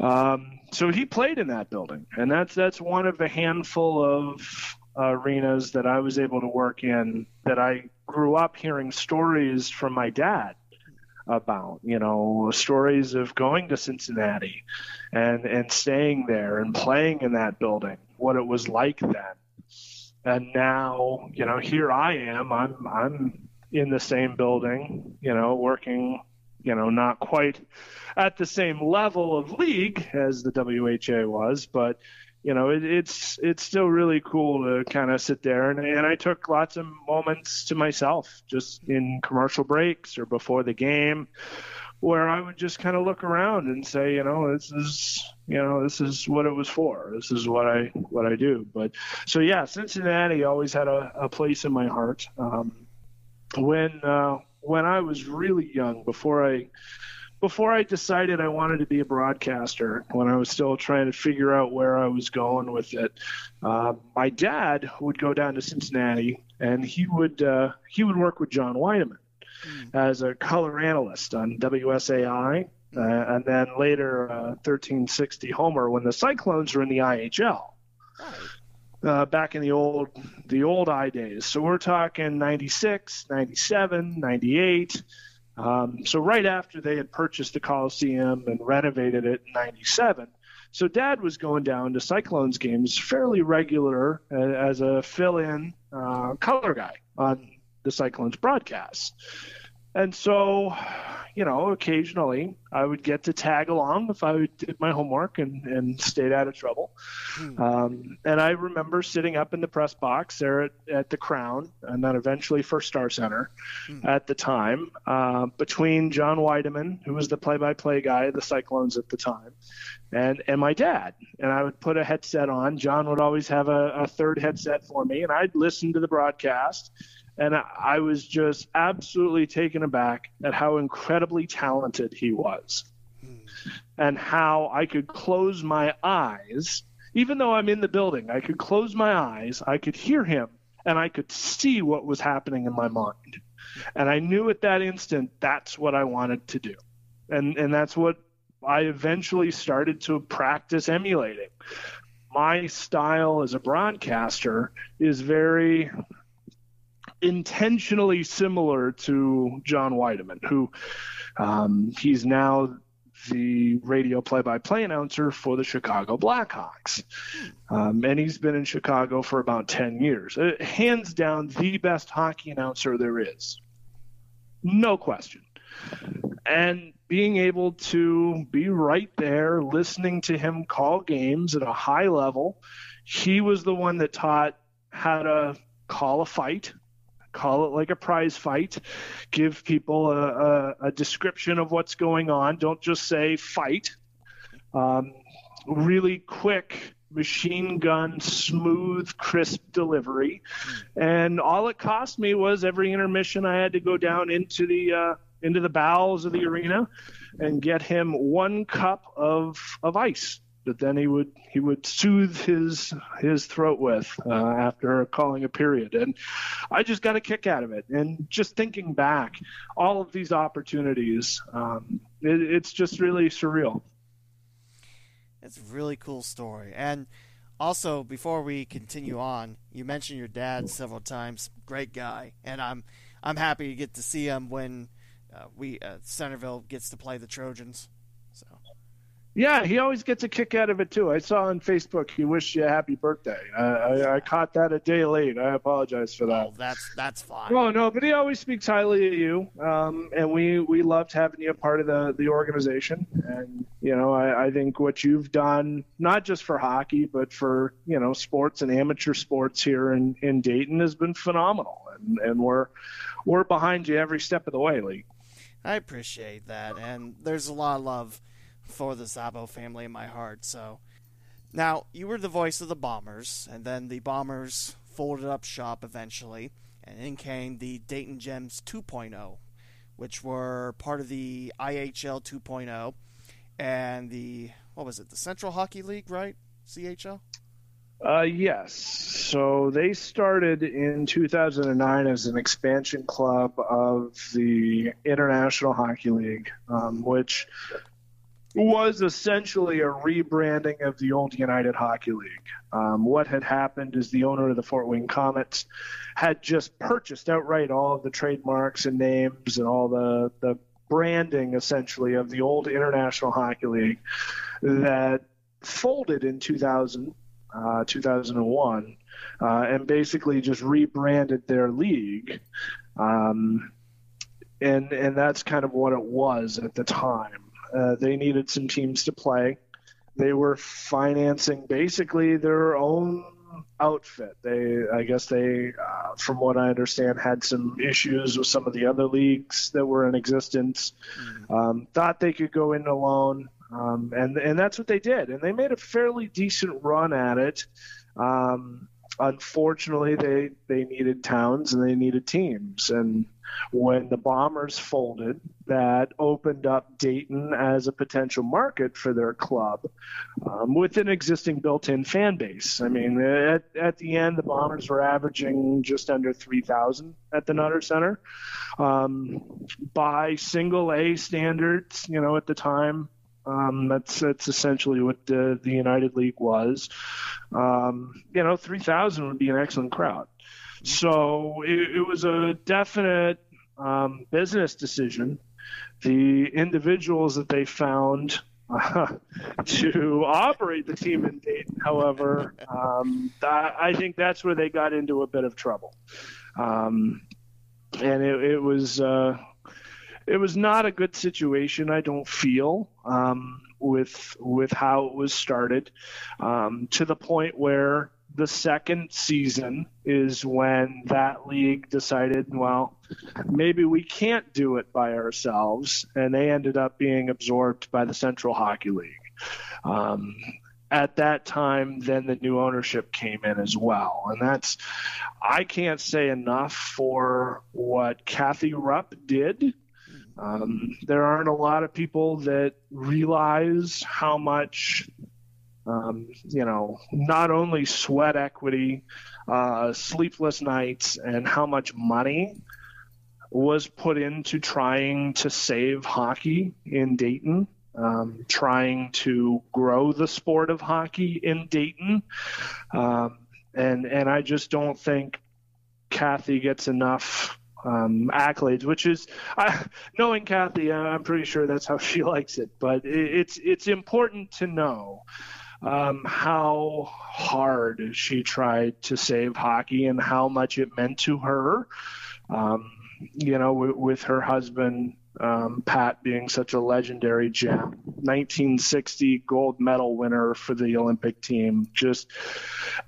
Um, so he played in that building, and that's that's one of a handful of arenas that I was able to work in that I grew up hearing stories from my dad about you know stories of going to Cincinnati and and staying there and playing in that building what it was like then. And now you know here I am I'm I'm in the same building you know working you know not quite at the same level of league as the WHA was but you know, it, it's it's still really cool to kind of sit there and, and I took lots of moments to myself, just in commercial breaks or before the game, where I would just kind of look around and say, you know, this is you know this is what it was for. This is what I what I do. But so yeah, Cincinnati always had a, a place in my heart. Um, when uh, when I was really young, before I before I decided I wanted to be a broadcaster, when I was still trying to figure out where I was going with it, uh, my dad would go down to Cincinnati and he would uh, he would work with John Wiedeman Mm. as a color analyst on WSAI, uh, and then later uh, 1360 Homer when the Cyclones were in the IHL Right. uh, back in the old the old I days. So we're talking 96, 97, 98. Um, so right after they had purchased the Coliseum and renovated it in 97. So Dad was going down to Cyclones games fairly regular uh, as a fill-in uh, color guy on the Cyclones broadcasts. And so, you know, occasionally I would get to tag along if I did my homework and, and stayed out of trouble. Um, and I remember sitting up in the press box there at, at the Crown and then eventually Firstar Center Hmm. at the time uh, between John Wiedeman, who was the play by play guy of the Cyclones at the time, and, and my dad. And I would put a headset on. John would always have a, a third headset for me, and I'd listen to the broadcast. And I, was just absolutely taken aback at how incredibly talented he was hmm. and how I could close my eyes, even though I'm in the building, I could close my eyes, I could hear him, and I could see what was happening in my mind. And I knew at that instant that's what I wanted to do. And and that's what I eventually started to practice emulating. My style as a broadcaster is very intentionally similar to John Wiedeman, who um, he's now the radio play-by-play announcer for the Chicago Blackhawks, um, and he's been in Chicago for about ten years. Uh, hands down, the best hockey announcer there is, no question. And being able to be right there, listening to him call games at a high level, he was the one that taught how to call a fight call it like a prize fight. Give people a, a, a description of what's going on. Don't just say fight. Um, really quick machine gun, smooth, crisp delivery. And all it cost me was every intermission I had to go down into the uh, into the bowels of the arena and get him one cup of of ice that then he would he would soothe his his throat with uh, after calling a period. And i just got a kick out of it. And just thinking back all of these opportunities um, it, it's just really surreal. It's a really cool story. And also before we continue on you mentioned your dad several times. Great guy. And i'm i'm happy to get to see him when uh, we uh, centerville gets to play the trojans yeah, he always gets a kick out of it too. I saw on Facebook he wished you a happy birthday. I, I, I caught that a day late. I apologize for that. Oh, that's that's fine. Oh no, but he always speaks highly of you, um, and we we loved having you a part of the the organization. And you know, I, I think what you've done, not just for hockey, but for you know sports and amateur sports here in in Dayton, has been phenomenal. And and we're we're behind you every step of the way, Lee. I appreciate that, and there's a lot of love for the Szabo family in my heart. So now you were the voice of the Bombers, and then the Bombers folded up shop eventually, and in came the Dayton Gems 2.0, which were part of the IHL 2.0 and the what was it? The Central Hockey League, right? CHL. Uh, yes. So they started in 2009 as an expansion club of the International Hockey League, um, which was essentially a rebranding of the old United Hockey League. Um, what had happened is the owner of the Fort Wayne Komets had just purchased outright all of the trademarks and names and all the, the branding essentially of the old International Hockey League that folded in 2000, uh, 2001, uh, and basically just rebranded their league. Um, and, and that's kind of what it was at the time. Uh, they needed some teams to play. They were financing basically their own outfit. They, I guess, they, uh, from what I understand, had some issues with some of the other leagues that were in existence. Mm-hmm. Um, thought they could go in alone, um, and and that's what they did. And they made a fairly decent run at it. Um, unfortunately, they they needed towns and they needed teams, and when the Bombers folded, that opened up Dayton as a potential market for their club um, with an existing built in fan base. I mean, at, at the end, the Bombers were averaging just under 3,000 at the Nutter Center. Um, by single A standards, you know, at the time, um, that's that's essentially what the, the United League was. Um, you know, 3,000 would be an excellent crowd. So it, it was a definite um, business decision. The individuals that they found uh, to operate the team in Dayton, however, um, I think that's where they got into a bit of trouble. Um, and it, it was uh, it was not a good situation. I don't feel um, with with how it was started um, to the point where the second season is when that league decided, well, maybe we can't do it by ourselves, and they ended up being absorbed by the Central Hockey League. Um, at that time, then the new ownership came in as well. And that's, I can't say enough for what Kathy Rupp did. Um, there aren't a lot of people that realize how much um, you know, not only sweat equity, uh, sleepless nights, and how much money was put into trying to save hockey in Dayton, um, trying to grow the sport of hockey in Dayton, um, and and I just don't think Kathy gets enough um, accolades, which is I, knowing Kathy, I'm pretty sure that's how she likes it. But it, it's it's important to know um, how hard she tried to save hockey and how much it meant to her. Um, you know, w- with her husband um, Pat being such a legendary gem, 1960 gold medal winner for the Olympic team, just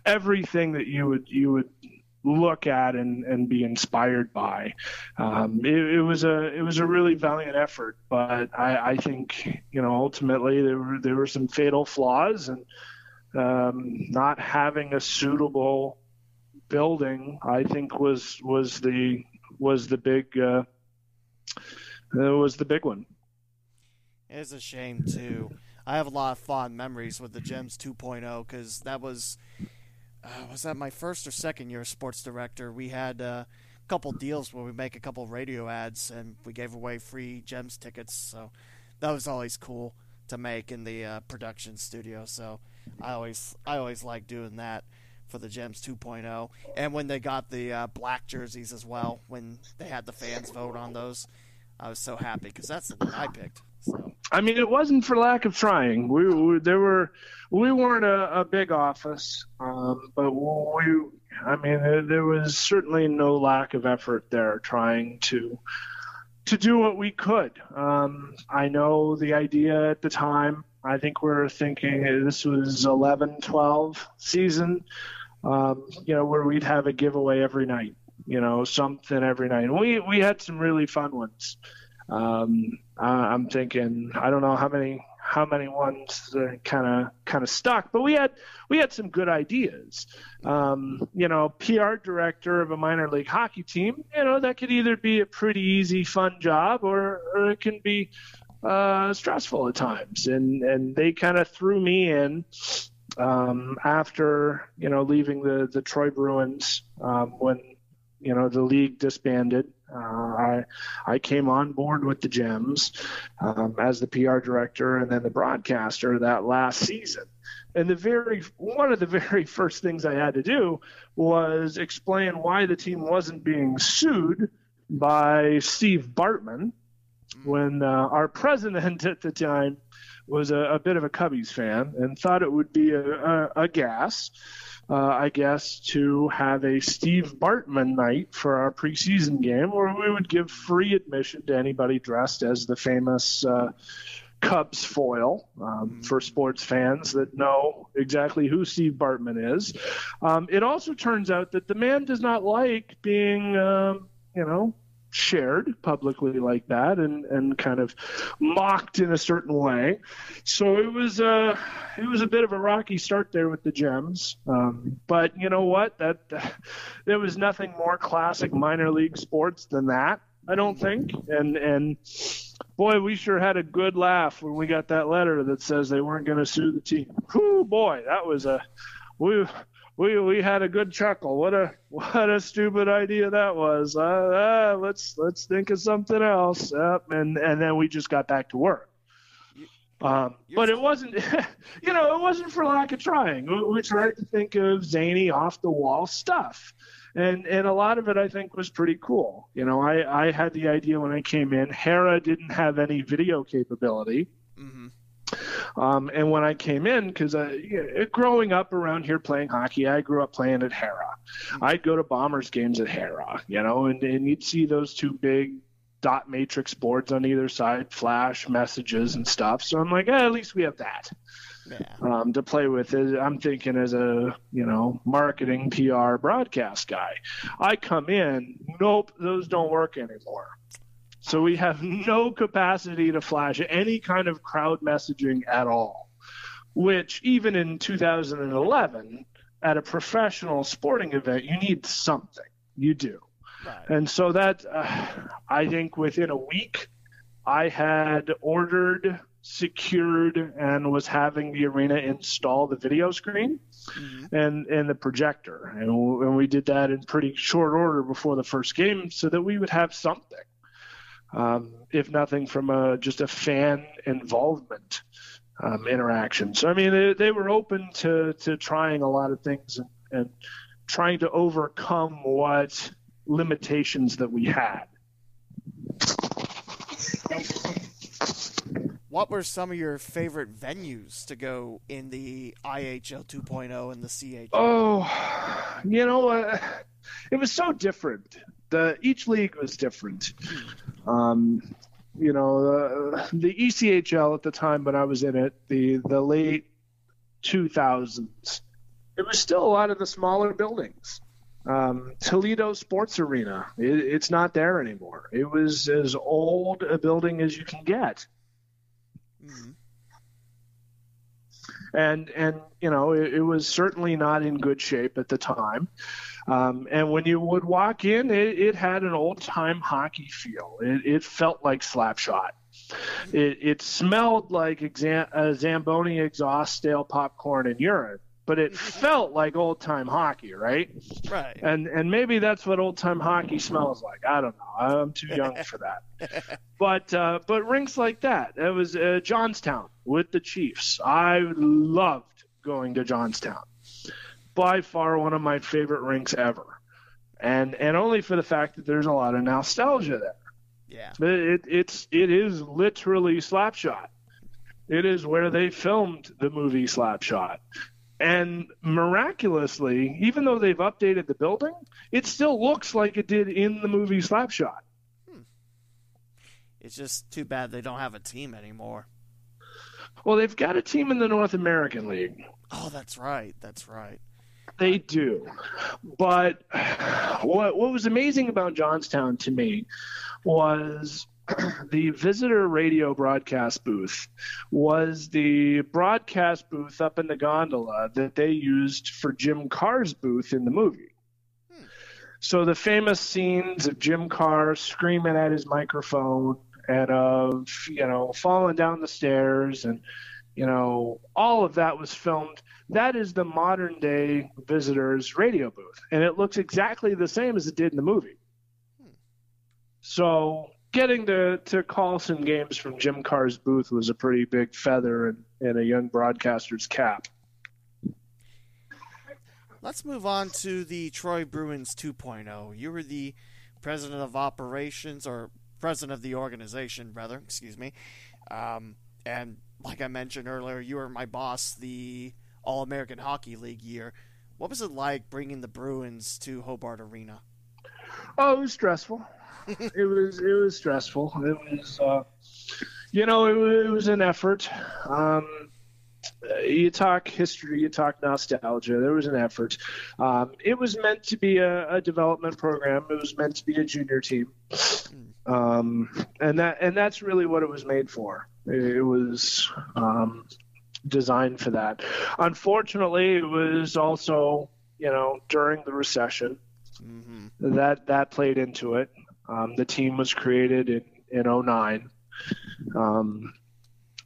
everything that you would you would look at and, and be inspired by. Um, it, it, was a it was a really valiant effort, but I, I think you know ultimately there were there were some fatal flaws and um, not having a suitable building, I think was was the was the big uh, was the big one. It's a shame too. I have a lot of fond memories with the Gems 2.0 because that was uh, was that my first or second year as sports director. We had uh, a couple deals where we make a couple radio ads and we gave away free Gems tickets. So that was always cool to make in the uh, production studio. So I always I always like doing that for the Gems 2.0. And when they got the uh, black jerseys as well, when they had the fans vote on those, I was so happy because that's the one I picked. So. I mean, it wasn't for lack of trying. We, we there were we weren't a, a big office, um, but we. I mean, there was certainly no lack of effort there trying to to do what we could. Um, I know the idea at the time. I think we are thinking this was 11, 12 season, um, you know, where we'd have a giveaway every night, you know, something every night. And we, we had some really fun ones. Um, I'm thinking, I don't know how many how many ones kind of kind of stuck, but we had we had some good ideas. Um, you know, PR director of a minor league hockey team, you know, that could either be a pretty easy, fun job, or, or it can be uh, stressful at times. And and they kind of threw me in um, after you know leaving the the Troy Bruins um, when you know the league disbanded. Uh, I I came on board with the Gems um, as the PR director and then the broadcaster that last season. And the very one of the very first things I had to do was explain why the team wasn't being sued by Steve Bartman when uh, our president at the time was a, a, bit of a Cubbies fan and thought it would be a, a, a gas uh, I guess, to have a Steve Bartman night for our preseason game where we would give free admission to anybody dressed as the famous uh, Cubs foil um, mm-hmm. for sports fans that know exactly who Steve Bartman is. Um, it also turns out that the man does not like being, um, you know, shared publicly like that and, and kind of mocked in a certain way. So it was a it was a bit of a rocky start there with the gems. Um, but you know what? That, there was nothing more classic minor league sports than that. I don't think. And and boy, we sure had a good laugh when we got that letter that says they weren't going to sue the team. Whoo, boy, that was a we we we had a good chuckle. What a what a stupid idea that was. Uh, uh, let's let's think of something else. Yep, and and then we just got back to work. Um, but it wasn't, you know, it wasn't for lack of trying. We, we tried to think of zany, off the wall stuff, and and a lot of it I think was pretty cool. You know, I I had the idea when I came in. Hara didn't have any video capability. Mm-hmm. Um, and when I came in, because growing up around here playing hockey, I grew up playing at Hara. Mm-hmm. I'd go to Bombers games at Hara, you know, and, and you'd see those two big dot matrix boards on either side, flash messages and stuff. So I'm like, eh, at least we have that. Yeah. Um, to play with I'm thinking as a you know marketing PR broadcast guy, I come in, nope, those don't work anymore. So we have no capacity to flash any kind of crowd messaging at all, which even in 2011, at a professional sporting event, you need something. You do. Right. And so that, uh, I think within a week, I had ordered, secured, and was having the arena install the video screen mm-hmm. and, and the projector. And, and we did that in pretty short order before the first game so that we would have something um, if nothing from a, just a fan involvement um, interaction. So I mean, they, they, were open to to trying a lot of things and, and trying to overcome what limitations that we had. What were some of your favorite venues to go in the IHL 2.0 and the CHL? Oh, you know, uh, it was so different the each league was different. Um, you know, uh, the ECHL at the time when I was in it, the the late 2000s, it was still a lot of the smaller buildings. Um, Toledo Sports Arena, it, it's not there anymore. It was as old a building as you can get. Mm-hmm. And and you know it, it was certainly not in good shape at the time. Um, and when you would walk in, it, it had an old time hockey feel. It, it felt like Slapshot. It, it smelled like exa- a Zamboni exhaust, stale popcorn, and urine but it felt like old time hockey, right? Right. And and maybe that's what old time hockey smells like. I don't know. I'm too young for that. but uh, but rinks like that. It was uh, Johnstown with the Chiefs. I loved going to Johnstown. By far one of my favorite rinks ever. And and only for the fact that there's a lot of nostalgia there. Yeah. It, it's it is literally Slapshot. It is where they filmed the movie Slapshot. And miraculously, even though they've updated the building, it still looks like it did in the movie Slapshot. Hmm. It's just too bad they don't have a team anymore. Well, they've got a team in the North American League. Oh, that's right. That's right. They do. But what what was amazing about Johnstown to me was the visitor radio broadcast booth was the broadcast booth up in the gondola that they used for Jim Carr's booth in the movie. Hmm. So the famous scenes of Jim Carr screaming at his microphone and of you know falling down the stairs and you know all of that was filmed that is the modern day visitors radio booth and it looks exactly the same as it did in the movie hmm. so getting to, to call some games from Jim Carr's booth was a pretty big feather in, in a young broadcaster's cap. Let's move on to the Troy Bruins 2.0. You were the president of operations, or president of the organization, rather, excuse me. Um, and like I mentioned earlier, you were my boss the All American Hockey League year. What was it like bringing the Bruins to Hobart Arena? Oh, it was stressful. it was it was stressful. It was, uh, you know, it, it, was an effort. Um, you talk history, you talk nostalgia. There was an effort. Um, it was meant to be a, a, development program. It was meant to be a junior team, um, and that and that's really what it was made for. It, it was um, designed for that. Unfortunately, it was also you know during the recession. Mm-hmm. That that played into it. Um, the team was created in, in 09. Um,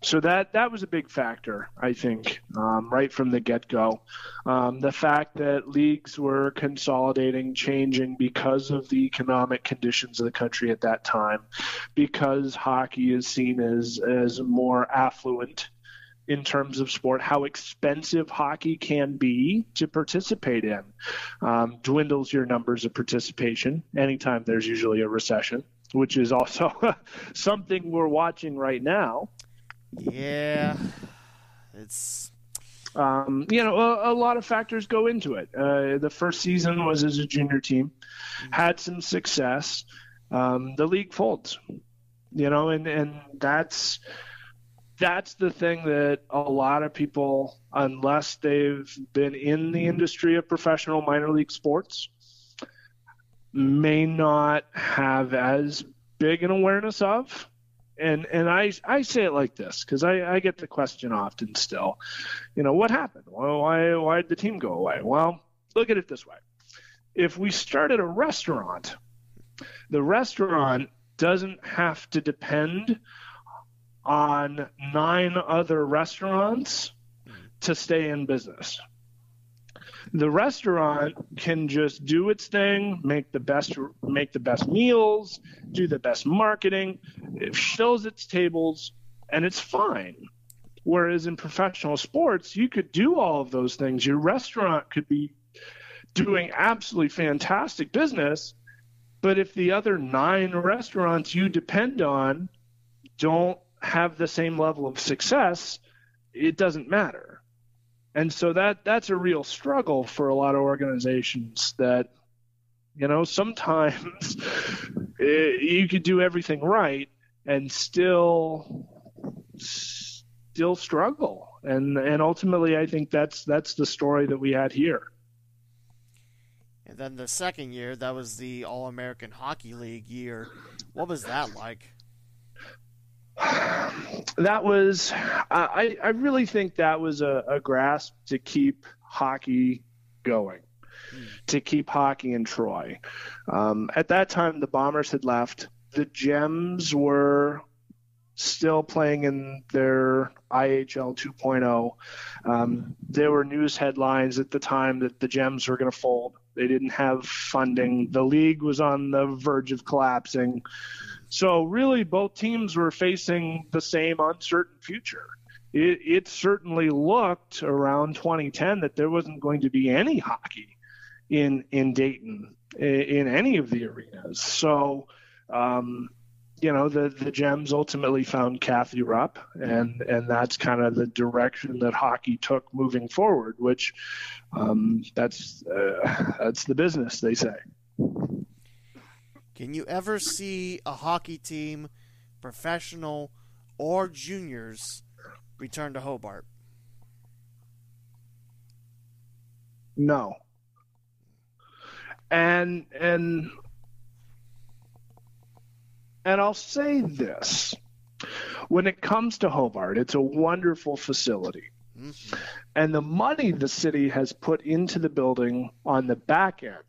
so that that was a big factor, I think, um, right from the get go. Um, the fact that leagues were consolidating, changing because of the economic conditions of the country at that time, because hockey is seen as as more affluent in terms of sport, how expensive hockey can be to participate in. Um, dwindles your numbers of participation anytime there's usually a recession, which is also something we're watching right now. Yeah, it's. Um, you know, a, a, lot of factors go into it. Uh, the first season was as a junior team, had some success. Um, the league folds, you know, and, and that's that's the thing that a lot of people, unless they've been in the industry of professional minor league sports, may not have as big an awareness of. And and I I say it like this because I, I get the question often still, you know, what happened? Well, why why did the team go away? Well, look at it this way: if we started a restaurant, the restaurant doesn't have to depend on nine other restaurants to stay in business. The restaurant can just do its thing, make the best make the best meals, do the best marketing, it fills its tables, and it's fine. Whereas in professional sports, you could do all of those things. Your restaurant could be doing absolutely fantastic business, but if the other nine restaurants you depend on don't have the same level of success, it doesn't matter. And so that that's a real struggle for a lot of organizations that you know sometimes it, eh, you could do everything right and still still struggle and and ultimately I think that's that's the story that we had here. And then the second year, that was the All American Hockey League year. What was that like? that was, I, I really think that was a, a grasp to keep hockey going, mm. to keep hockey in Troy. Um, at that time, the Bombers had left. The Gems were still playing in their IHL 2.0. Um, there were news headlines at the time that the Gems were going to fold. They didn't have funding. The league was on the verge of collapsing. So, really, both teams were facing the same uncertain future. It, it certainly looked around 2010 that there wasn't going to be any hockey in in Dayton in any of the arenas. So, um, you know, the the Gems ultimately found Kathy Rupp, and and that's kind of the direction that hockey took moving forward. Which, um, that's uh, that's the business they say. Can you ever see a hockey team, professional or juniors, return to Hobart? No. And and and I'll say this. When it comes to Hobart, it's a wonderful facility. Mm-hmm. And the money the city has put into the building on the back end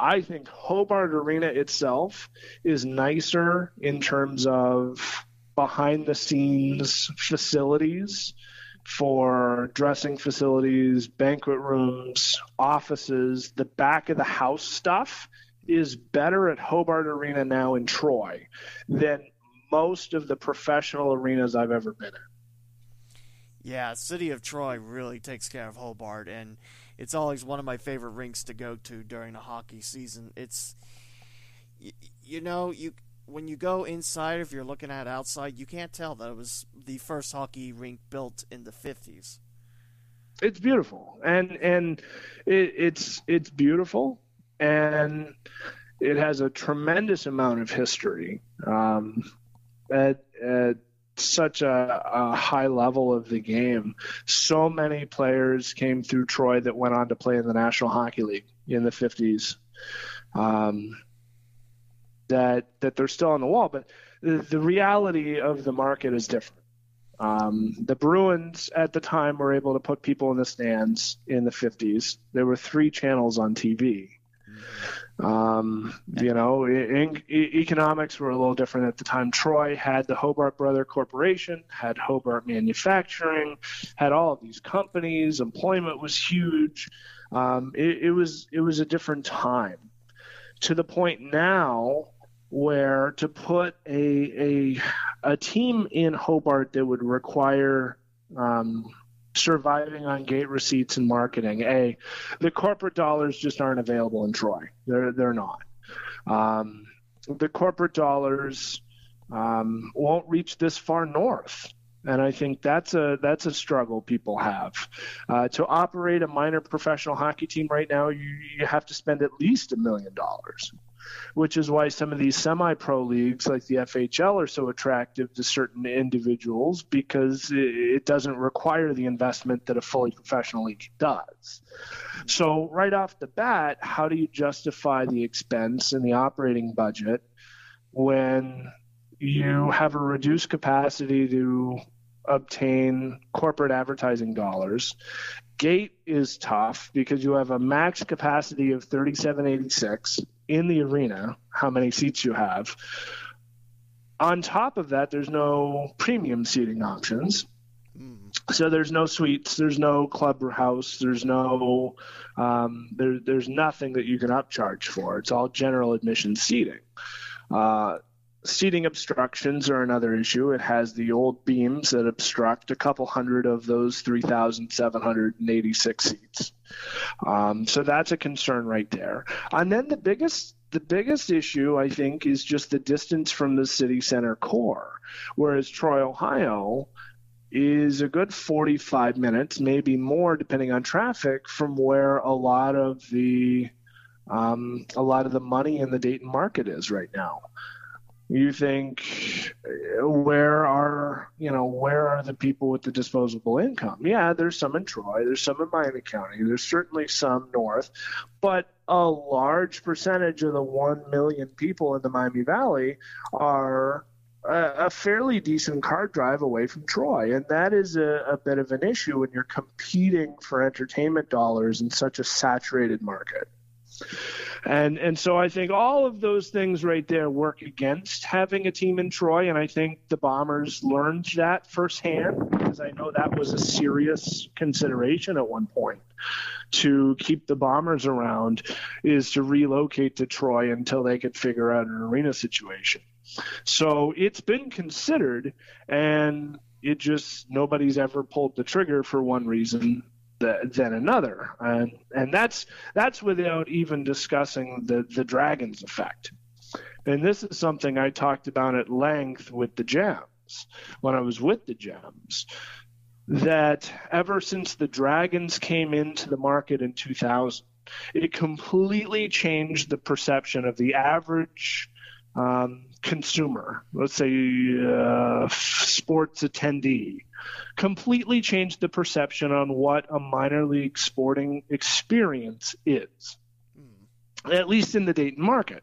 I think Hobart Arena itself is nicer in terms of behind the scenes facilities for dressing facilities, banquet rooms, offices. The back of the house stuff is better at Hobart Arena now in Troy than most of the professional arenas I've ever been in. Yeah, City of Troy really takes care of Hobart and it's always one of my favorite rinks to go to during the hockey season. It's you, you know you when you go inside, if you're looking at outside, you can't tell that it was the first hockey rink built in the 50s. It's beautiful, and and it, it's it's beautiful, and it has a tremendous amount of history. Um, at, at such a, a, high level of the game. So many players came through Troy that went on to play in the National Hockey League in the 50s. Um, that that they're still on the wall, but the, the reality of the market is different. Um, the Bruins at the time were able to put people in the stands in the 50s. There were three channels on TV. Um, you know, in, economics were a little different at the time. Troy had the Hobart Brother Corporation, had Hobart Manufacturing, had all of these companies. Employment was huge. Um, it, it was it was a different time. To the point now where to put a a a team in Hobart that would require um, surviving on gate receipts and marketing. A, the corporate dollars just aren't available in Troy. They're they're not. Um, the corporate dollars um, won't reach this far north. And I think that's a that's a struggle people have. Uh, to operate a minor professional hockey team right now, you, you have to spend at least a million dollars which is why some of these semi pro leagues like the FHL are so attractive to certain individuals because it doesn't require the investment that a fully professional league does. So, right off the bat, how do you justify the expense in the operating budget when you have a reduced capacity to obtain corporate advertising dollars. Gate is tough because you have a max capacity of 3786 in the arena, how many seats you have. On top of that, there's no premium seating options. Mm. So there's no suites, there's no clubhouse, there's no, um, there, there's nothing that you can upcharge for. It's all general admission seating. Uh, seating obstructions are another issue. It has the old beams that obstruct a couple hundred of those 3,786 seats. Um, so that's a concern right there. And then the biggest the biggest issue, I think, is just the distance from the city center core. Whereas Troy, Ohio, is a good 45 minutes, maybe more, depending on traffic, from where a lot of the um, a lot of the money in the Dayton market is right now you think where are you know where are the people with the disposable income yeah there's some in troy there's some in miami county there's certainly some north but a large percentage of the 1 million people in the miami valley are a, fairly decent car drive away from Troy, and that is a, a bit of an issue when you're competing for entertainment dollars in such a saturated market. And and so I think all of those things right there work against having a team in Troy, and I think the Bombers learned that firsthand because I know that was a serious consideration at one point to keep the Bombers around is to relocate to Troy until they could figure out an arena situation. So it's been considered, and it just nobody's ever pulled the trigger for one reason than another, and and that's that's without even discussing the the Dragons effect. And this is something I talked about at length with the Gems when I was with the Gems. That ever since the Dragons came into the market in 2000, it completely changed the perception of the average um, consumer, let's say uh, sports attendee, completely changed the perception on what a minor league sporting experience is, mm. at least in the Dayton market.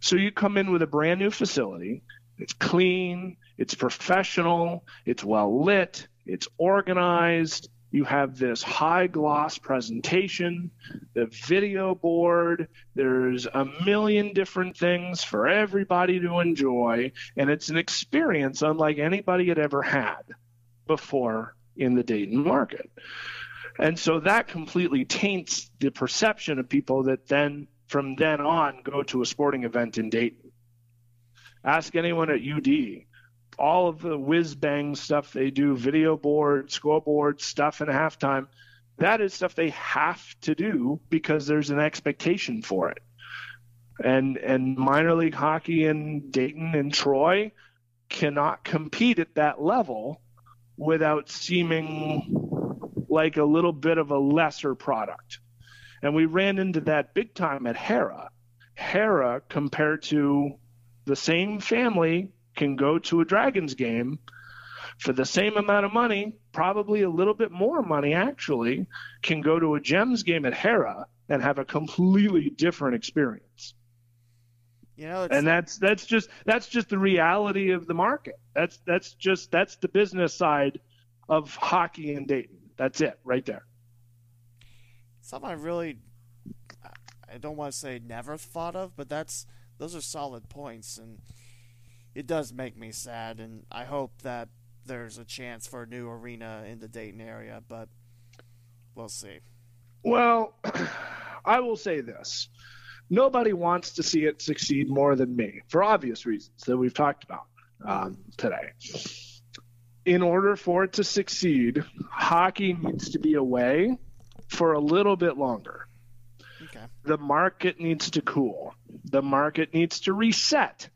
So you come in with a brand new facility, it's clean, it's professional, it's well lit, it's organized, you have this high gloss presentation, the video board, there's a million different things for everybody to enjoy, and it's an experience unlike anybody had ever had before in the Dayton market. And so that completely taints the perception of people that then, from then on, go to a sporting event in Dayton. Ask anyone at UD all of the whiz bang stuff they do, video board, scoreboard stuff in halftime, that is stuff they have to do because there's an expectation for it. And and minor league hockey in Dayton and Troy cannot compete at that level without seeming like a little bit of a lesser product. And we ran into that big time at Hara. Hara compared to the same family can go to a Dragons game for the same amount of money, probably a little bit more money actually, can go to a Gems game at Hara and have a completely different experience. You know, and that's that's just that's just the reality of the market. That's that's just that's the business side of hockey in Dayton. That's it right there. Something I really I don't want to say never thought of, but that's those are solid points and it does make me sad, and I hope that there's a chance for a new arena in the Dayton area, but we'll see. Well, I will say this. Nobody wants to see it succeed more than me, for obvious reasons that we've talked about um, today. In order for it to succeed, hockey needs to be away for a little bit longer. Okay. The market needs to cool. The market needs to reset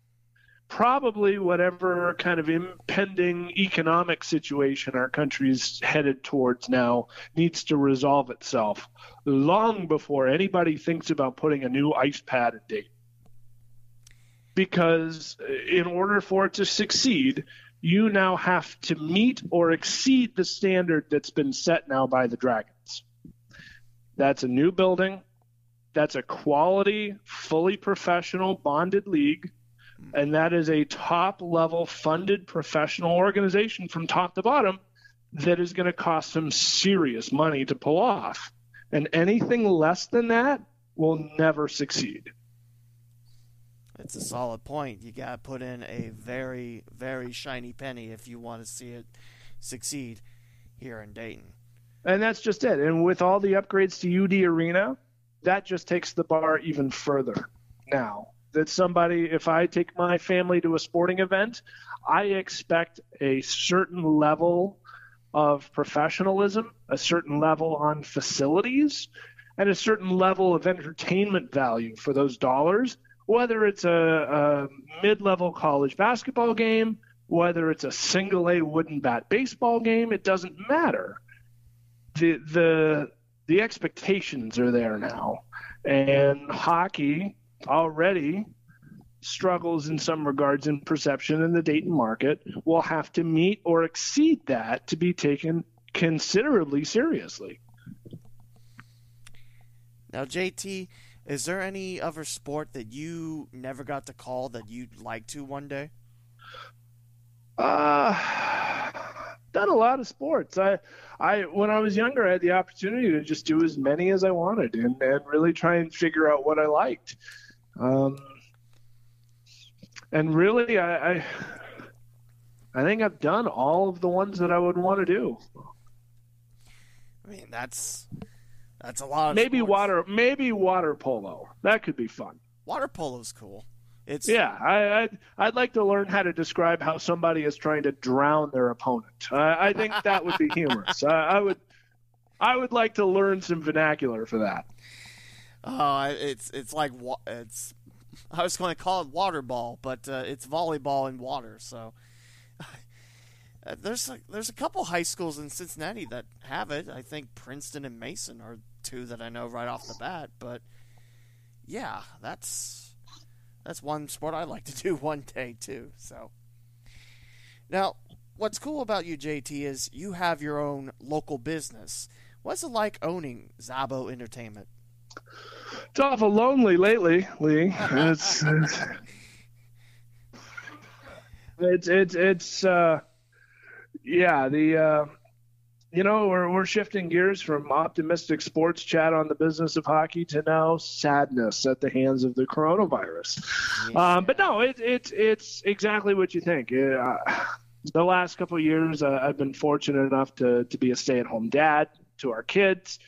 probably whatever kind of impending economic situation our country's headed towards now needs to resolve itself long before anybody thinks about putting a new ice pad in date. Because uh, in order for it to succeed, you now have to meet or exceed the standard that's been set now by the Dragons. That's a new building. That's a quality, fully professional, bonded league and that is a top level funded professional organization from top to bottom that is going to cost some serious money to pull off. And anything less than that will never succeed. It's a solid point. You got to put in a very, very shiny penny if you want to see it succeed here in Dayton. And that's just it. And with all the upgrades to UD Arena, that just takes the bar even further now that somebody, if I take my family to a sporting event, I expect a certain level of professionalism, a certain level on facilities, and a certain level of entertainment value for those dollars, whether it's a, a mid level college basketball game, whether it's a single A wooden bat baseball game, it doesn't matter. The, the, the expectations are there now. And hockey already struggles in some regards in perception in the Dayton market will have to meet or exceed that to be taken considerably seriously. Now, JT, is there any other sport that you never got to call that you'd like to one day? Uh, done a lot of sports. I, I when I was younger, I had the opportunity to just do as many as I wanted and, and really try and figure out what I liked. Um, and really, I, I, I think I've done all of the ones that I would want to do. I mean, that's that's a lot. maybe sports. water, maybe water polo. That could be fun. Water polo's cool. It's Yeah, I, I'd, I'd like to learn how to describe how somebody is trying to drown their opponent. I, I think that would be humorous. I, I would, I would like to learn some vernacular for that. Oh, it's it's like it's. I was going to call it water ball, but uh, it's volleyball in water. So uh, there's a, there's a couple high schools in Cincinnati that have it. I think Princeton and Mason are two that I know right off the bat. But yeah, that's that's one sport I'd like to do one day too. So now, what's cool about you, JT, is you have your own local business. What's it like owning Szabo Entertainment? It's awful lonely lately, Lee. It's it's it's it's, it's uh, yeah the. Uh, you know, we're, we're shifting gears from optimistic sports chat on the business of hockey to now sadness at the hands of the coronavirus. Yeah. Um, but no, it, it, it's exactly what you think. Uh, the last couple of years, uh, I've been fortunate enough to, to be a stay at home dad to our kids,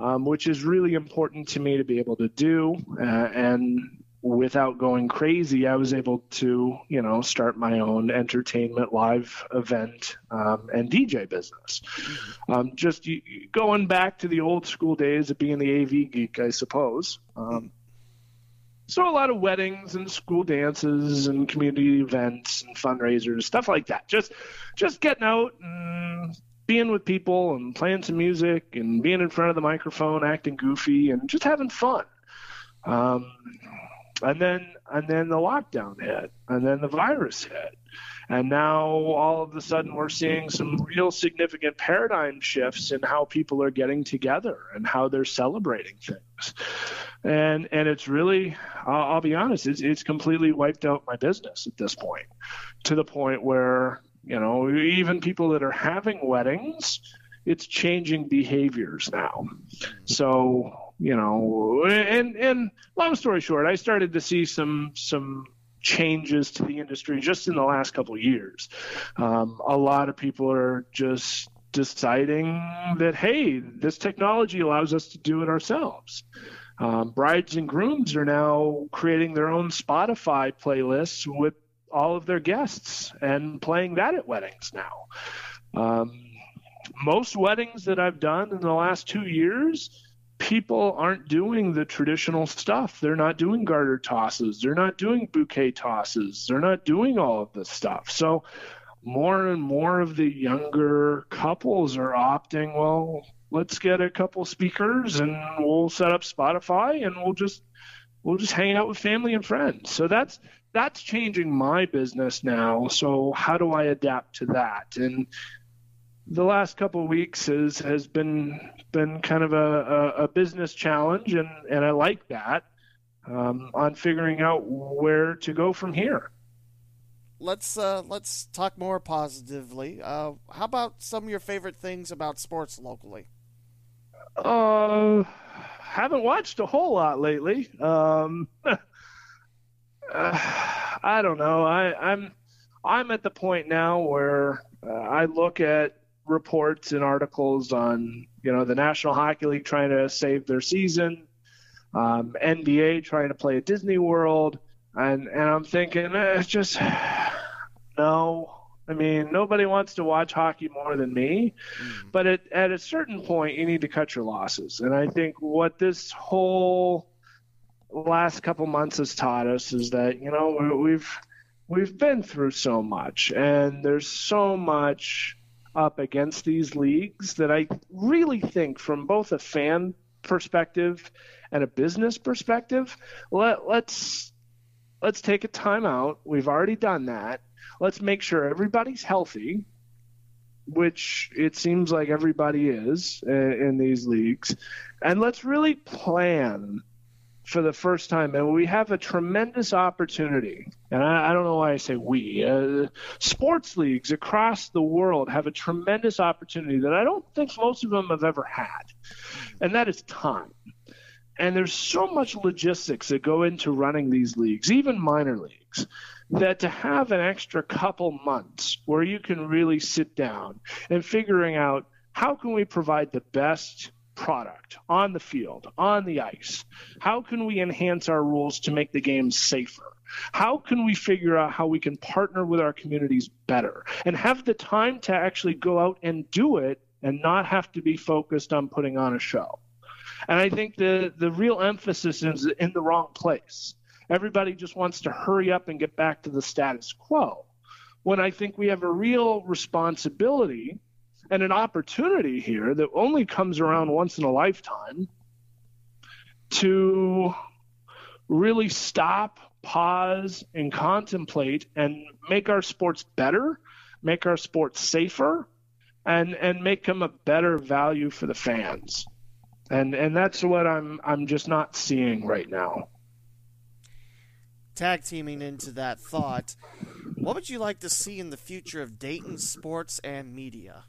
um, which is really important to me to be able to do. Uh, and without going crazy, I was able to, you know, start my own entertainment live event um, and DJ business. Um, just going back to the old school days of being the AV geek, I suppose. Um, so a lot of weddings and school dances and community events and fundraisers, stuff like that. Just, just getting out and being with people and playing some music and being in front of the microphone, acting goofy and just having fun. Um, and then and then the lockdown hit and then the virus hit and now all of a sudden we're seeing some real significant paradigm shifts in how people are getting together and how they're celebrating things and and it's really i'll, I'll be honest it's, it's completely wiped out my business at this point to the point where you know even people that are having weddings it's changing behaviors now. So you know and and long story short i started to see some some changes to the industry just in the last couple years. Um, a lot of people are just deciding that hey this technology allows us to do it ourselves. Um, brides and grooms are now creating their own spotify playlists with all of their guests and playing that at weddings now um, most weddings that i've done in the last two years people aren't doing the traditional stuff. They're not doing garter tosses. They're not doing bouquet tosses. They're not doing all of this stuff. So more and more of the younger couples are opting, well, let's get a couple speakers and we'll set up Spotify and we'll just we'll just hang out with family and friends. So that's that's changing my business now. So how do I adapt to that? And the last couple of weeks has has been been kind of a, a, a business challenge, and and I like that um, on figuring out where to go from here. Let's uh, let's talk more positively. Uh, how about some of your favorite things about sports locally? Uh, haven't watched a whole lot lately. Um, uh, I don't know. I, I'm I'm at the point now where uh, I look at reports and articles on you know the National Hockey League trying to save their season, um, NBA trying to play at Disney World, and and I'm thinking eh, it's just no. I mean, nobody wants to watch hockey more than me, Mm. but at, at a certain point, you need to cut your losses. And I think what this whole last couple months has taught us is that you know we- we've we've been through so much, and there's so much up against these leagues that I really think, from both a fan perspective and a business perspective, let, let's let's take a time out. We've already done that. Let's make sure everybody's healthy, which it seems like everybody is in, in these leagues, and let's really plan for the first time, and we have a tremendous opportunity. And I, I don't know why I say we. Uh, sports leagues across the world have a tremendous opportunity that I don't think most of them have ever had, and that is time. And there's so much logistics that go into running these leagues, even minor leagues, that to have an extra couple months where you can really sit down and figuring out how can we provide the best product on the field, on the ice? How can we enhance our rules to make the game safer? How can we figure out how we can partner with our communities better and have the time to actually go out and do it and not have to be focused on putting on a show? And I think the, the real emphasis is in the wrong place. Everybody just wants to hurry up and get back to the status quo. When I think we have a real responsibility and an opportunity here that only comes around once in a lifetime to really stop, pause, and contemplate and make our sports better, make our sports safer, and and make them a better value for the fans. And and that's what I'm I'm just not seeing right now. Tag teaming into that thought, what would you like to see in the future of Dayton sports and media?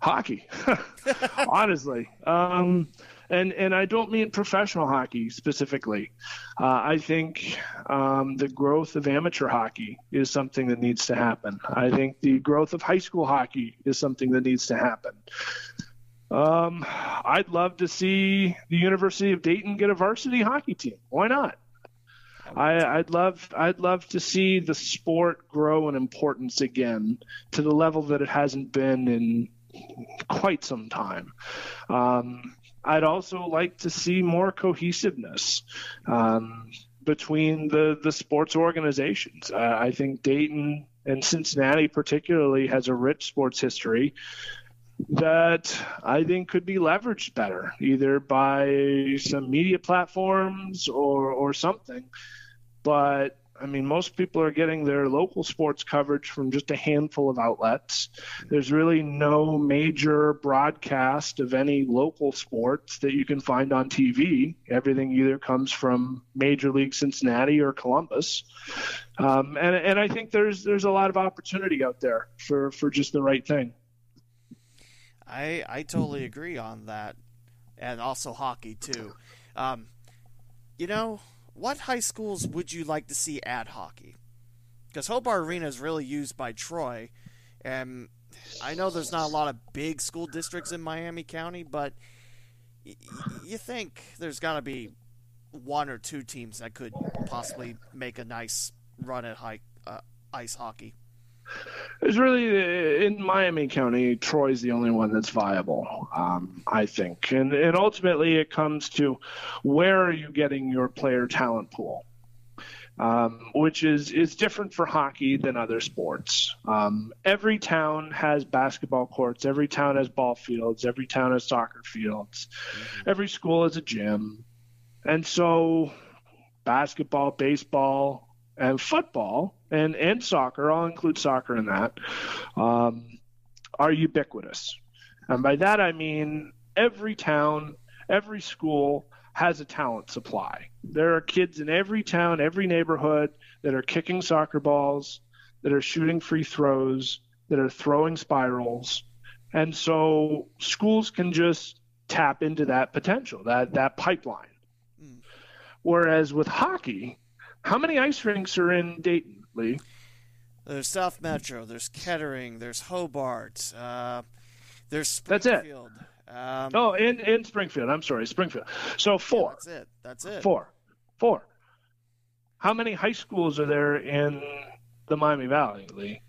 Hockey, honestly. Um, and and I don't mean professional hockey specifically. Uh, I think um, the growth of amateur hockey is something that needs to happen. I think the growth of high school hockey is something that needs to happen. Um, I'd love to see the University of Dayton get a varsity hockey team. Why not? I, would love I'd love to see the sport grow in importance again to the level that it hasn't been in quite some time. Um, I'd also like to see more cohesiveness um, between the the sports organizations. Uh, I think Dayton and Cincinnati particularly has a rich sports history that I think could be leveraged better, either by some media platforms or or something but I mean, most people are getting their local sports coverage from just a handful of outlets. There's really no major broadcast of any local sports that you can find on TV. Everything either comes from Major League Cincinnati or Columbus, um, and and I think there's there's a lot of opportunity out there for for just the right thing. I I totally agree on that, and also hockey too. Um, you know, what high schools would you like to see add hockey? Because Hobart Arena is really used by Troy, and I know there's not a lot of big school districts in Miami County, but y- you think there's got to be one or two teams that could possibly make a nice run at high, uh, ice hockey. It's really in Miami County. Troy's the only one that's viable, um, I think, and and ultimately it comes to where are you getting your player talent pool, um, which is is different for hockey than other sports. Um, every town has basketball courts. Every town has ball fields. Every town has soccer fields. Mm-hmm. Every school has a gym, and so basketball, baseball, and football and and soccer, I'll include soccer in that, um, are ubiquitous. And by that I mean every town, every school has a talent supply. There are kids in every town, every neighborhood that are kicking soccer balls, that are shooting free throws, that are throwing spirals. And so schools can just tap into that potential, that that pipeline. Mm. Whereas with hockey, how many ice rinks are in Dayton? Lee? There's South Metro. There's Kettering. There's Hobart. Uh, there's Springfield. That's it. Um, oh, in, in Springfield. I'm sorry, Springfield. So four. Yeah, that's it. That's it. Four. Four. How many high schools are there in the Miami Valley, Lee?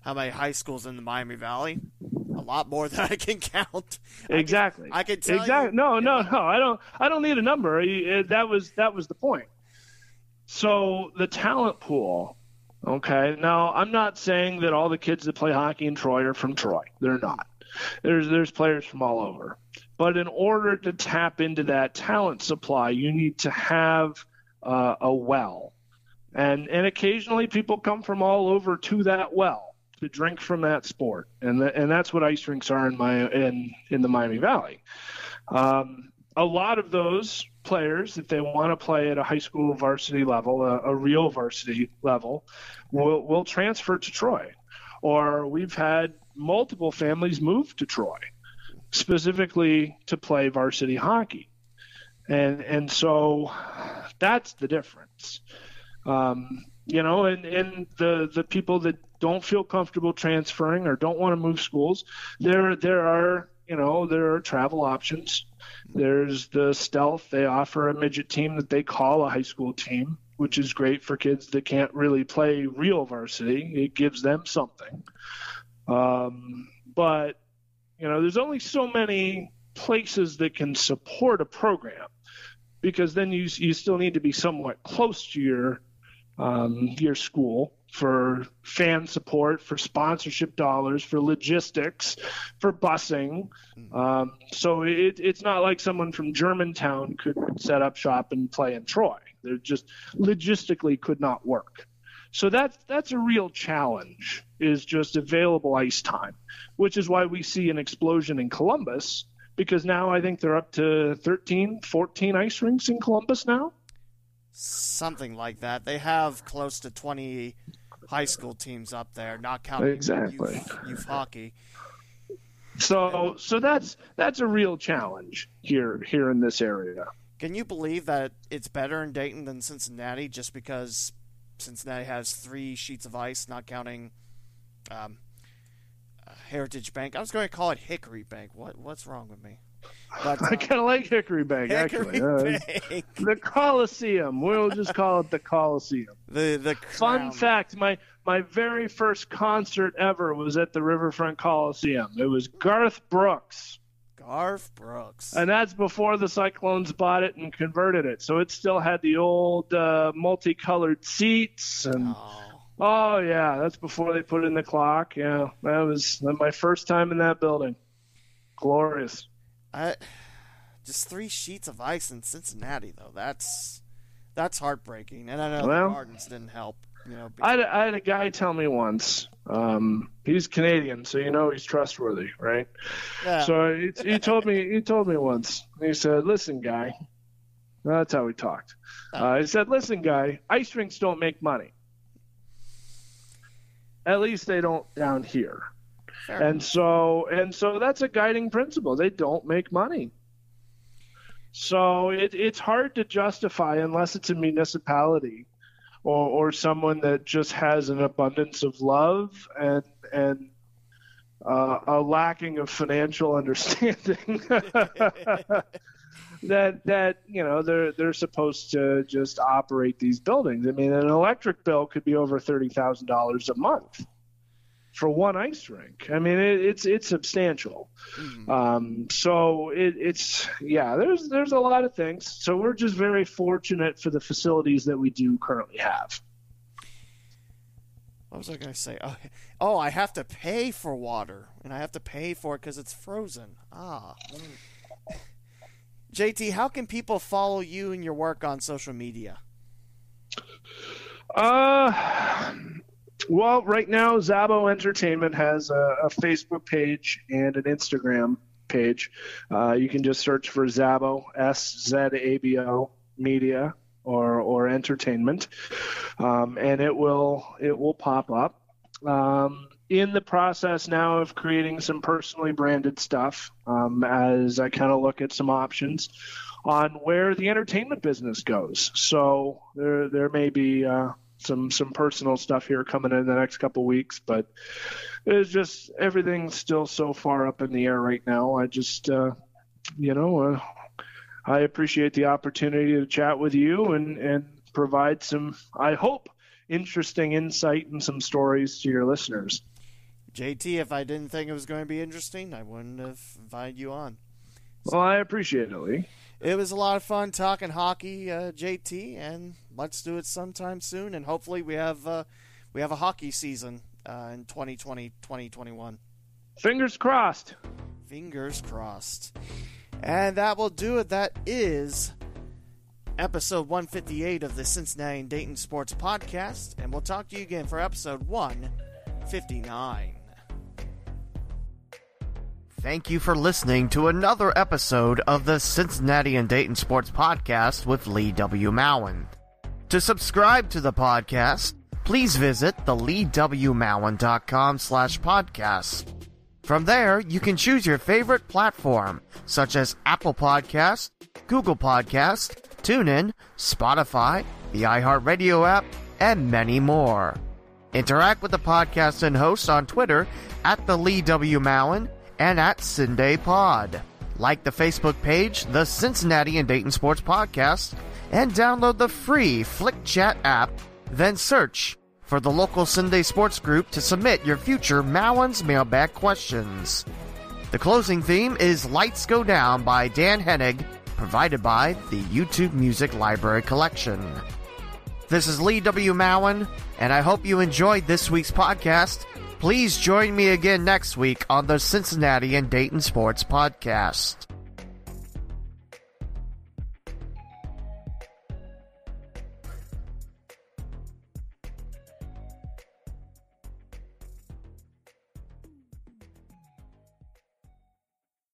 How many high schools in the Miami Valley? A lot more than I can count. Exactly. I can, I can tell exactly. You, no, no, no. I don't. I don't need a number. That was that was the point. So the talent pool Okay. Now, I'm not saying that all the kids that play hockey in Troy are from Troy. They're not. There's there's players from all over. But in order to tap into that talent supply, you need to have uh, a well. And and occasionally people come from all over to that well to drink from that sport. And the, and that's what ice rinks are in my in in the Miami Valley. Um, a lot of those players, if they want to play at a high school varsity level, a, a real varsity level, will will transfer to Troy. Or we've had multiple families move to Troy, specifically to play varsity hockey, and and so that's the difference. Um, you know, and, and the the people that don't feel comfortable transferring or don't want to move schools, there there are you know there are travel options. There's the stealth. They offer a midget team that they call a high school team, which is great for kids that can't really play real varsity. It gives them something. Um, but you know, there's only so many places that can support a program because then you you still need to be somewhat close to your um, your school for fan support, for sponsorship dollars, for logistics, for busing. Um, so it, it's not like someone from Germantown could set up shop and play in Troy. They're just logistically could not work. So that's that's a real challenge. Is just available ice time, which is why we see an explosion in Columbus because now I think they're up to 13, 14 ice rinks in Columbus now. Something like that. They have close to 20 high school teams up there, not counting exactly. youth, youth hockey. So so that's that's a real challenge here here in this area. Can you believe that it's better in Dayton than Cincinnati just because Cincinnati has three sheets of ice, not counting um, Heritage Bank. I was going to call it Hickory Bank. What what's wrong with me? But, uh, I kind of like Hickory Bank, Hickory actually. Bank. Uh, the Coliseum. We'll just call it the Coliseum. The the fun crown. fact: my my very first concert ever was at the Riverfront Coliseum. It was Garth Brooks. Garth Brooks. And that's before the Cyclones bought it and converted it. So it still had the old uh, multicolored seats and. Oh. Oh yeah, that's before they put in the clock. Yeah, that was my first time in that building. Glorious. I, just three sheets of ice in Cincinnati, though. That's that's heartbreaking. And I know Well- the Gardens didn't help. You know, I had, a, I had a guy tell me once. Um, he's Canadian, so you know he's trustworthy, right? yeah, So he, he told me he told me once. He said, "Listen, guy." That's how we talked. Uh, he said, "Listen, guy. Ice rinks don't make money. At least they don't down here." Fair and enough. so and so that's a guiding principle they don't make money so it, it's hard to justify unless it's a municipality or, or someone that just has an abundance of love and and uh, a lacking of financial understanding that that you know they're they're supposed to just operate these buildings. I mean, an electric bill could be over thirty thousand dollars a month for one ice rink. I mean, it, it's it's substantial. Mhm. Um, so it, it's yeah, there's there's a lot of things. So we're just very fortunate for the facilities that we do currently have. What was I going to say? Oh, oh, I have to pay for water, and I have to pay for it because it's frozen. Ah. JT, how can people follow you and your work on social media? Uh, well, right now Szabo Entertainment has a, a Facebook page and an Instagram page. Uh, you can just search for Szabo S Z A B O Media or or Entertainment, um, and it will it will pop up. Um, in the process now of creating some personally branded stuff um, as I kind of look at some options on where the entertainment business goes. So there there may be uh, some some personal stuff here coming in the next couple weeks, but it's just everything's still so far up in the air right now. I just uh, you know uh, I appreciate the opportunity to chat with you and and provide some I hope interesting insight and some stories to your listeners. JT, if I didn't think it was going to be interesting, I wouldn't have invited you on. Well, I appreciate it, Lee. It was a lot of fun talking hockey, uh, JT, and let's do it sometime soon. And hopefully, we have uh, we have a hockey season uh, in 2020, 2021. Fingers crossed. Fingers crossed. And that will do it. That is episode 158 of the Cincinnati and Dayton Sports Podcast. And we'll talk to you again for episode 159. Thank you for listening to another episode of the Cincinnati and Dayton Sports Podcast with Lee W. Mowen. To subscribe to the podcast, please visit the leewmowen.com slash podcast. From there, you can choose your favorite platform, such as Apple Podcast, Google Podcast, TuneIn, Spotify, the iHeartRadio app, and many more. Interact with the podcast and host on Twitter at the Lee W. Mowen and at CinDay Pod. Like the Facebook page, the Cincinnati and Dayton Sports Podcast, and download the free Flick Chat app. Then search for the local CinDay Sports Group to submit your future Mowen's mailbag questions. The closing theme is Lights Go Down by Dan Hennig, provided by the YouTube Music Library Collection. This is Lee W. Mowen, and I hope you enjoyed this week's podcast. Please join me again next week on the Cincinnati and Dayton Sports Podcast.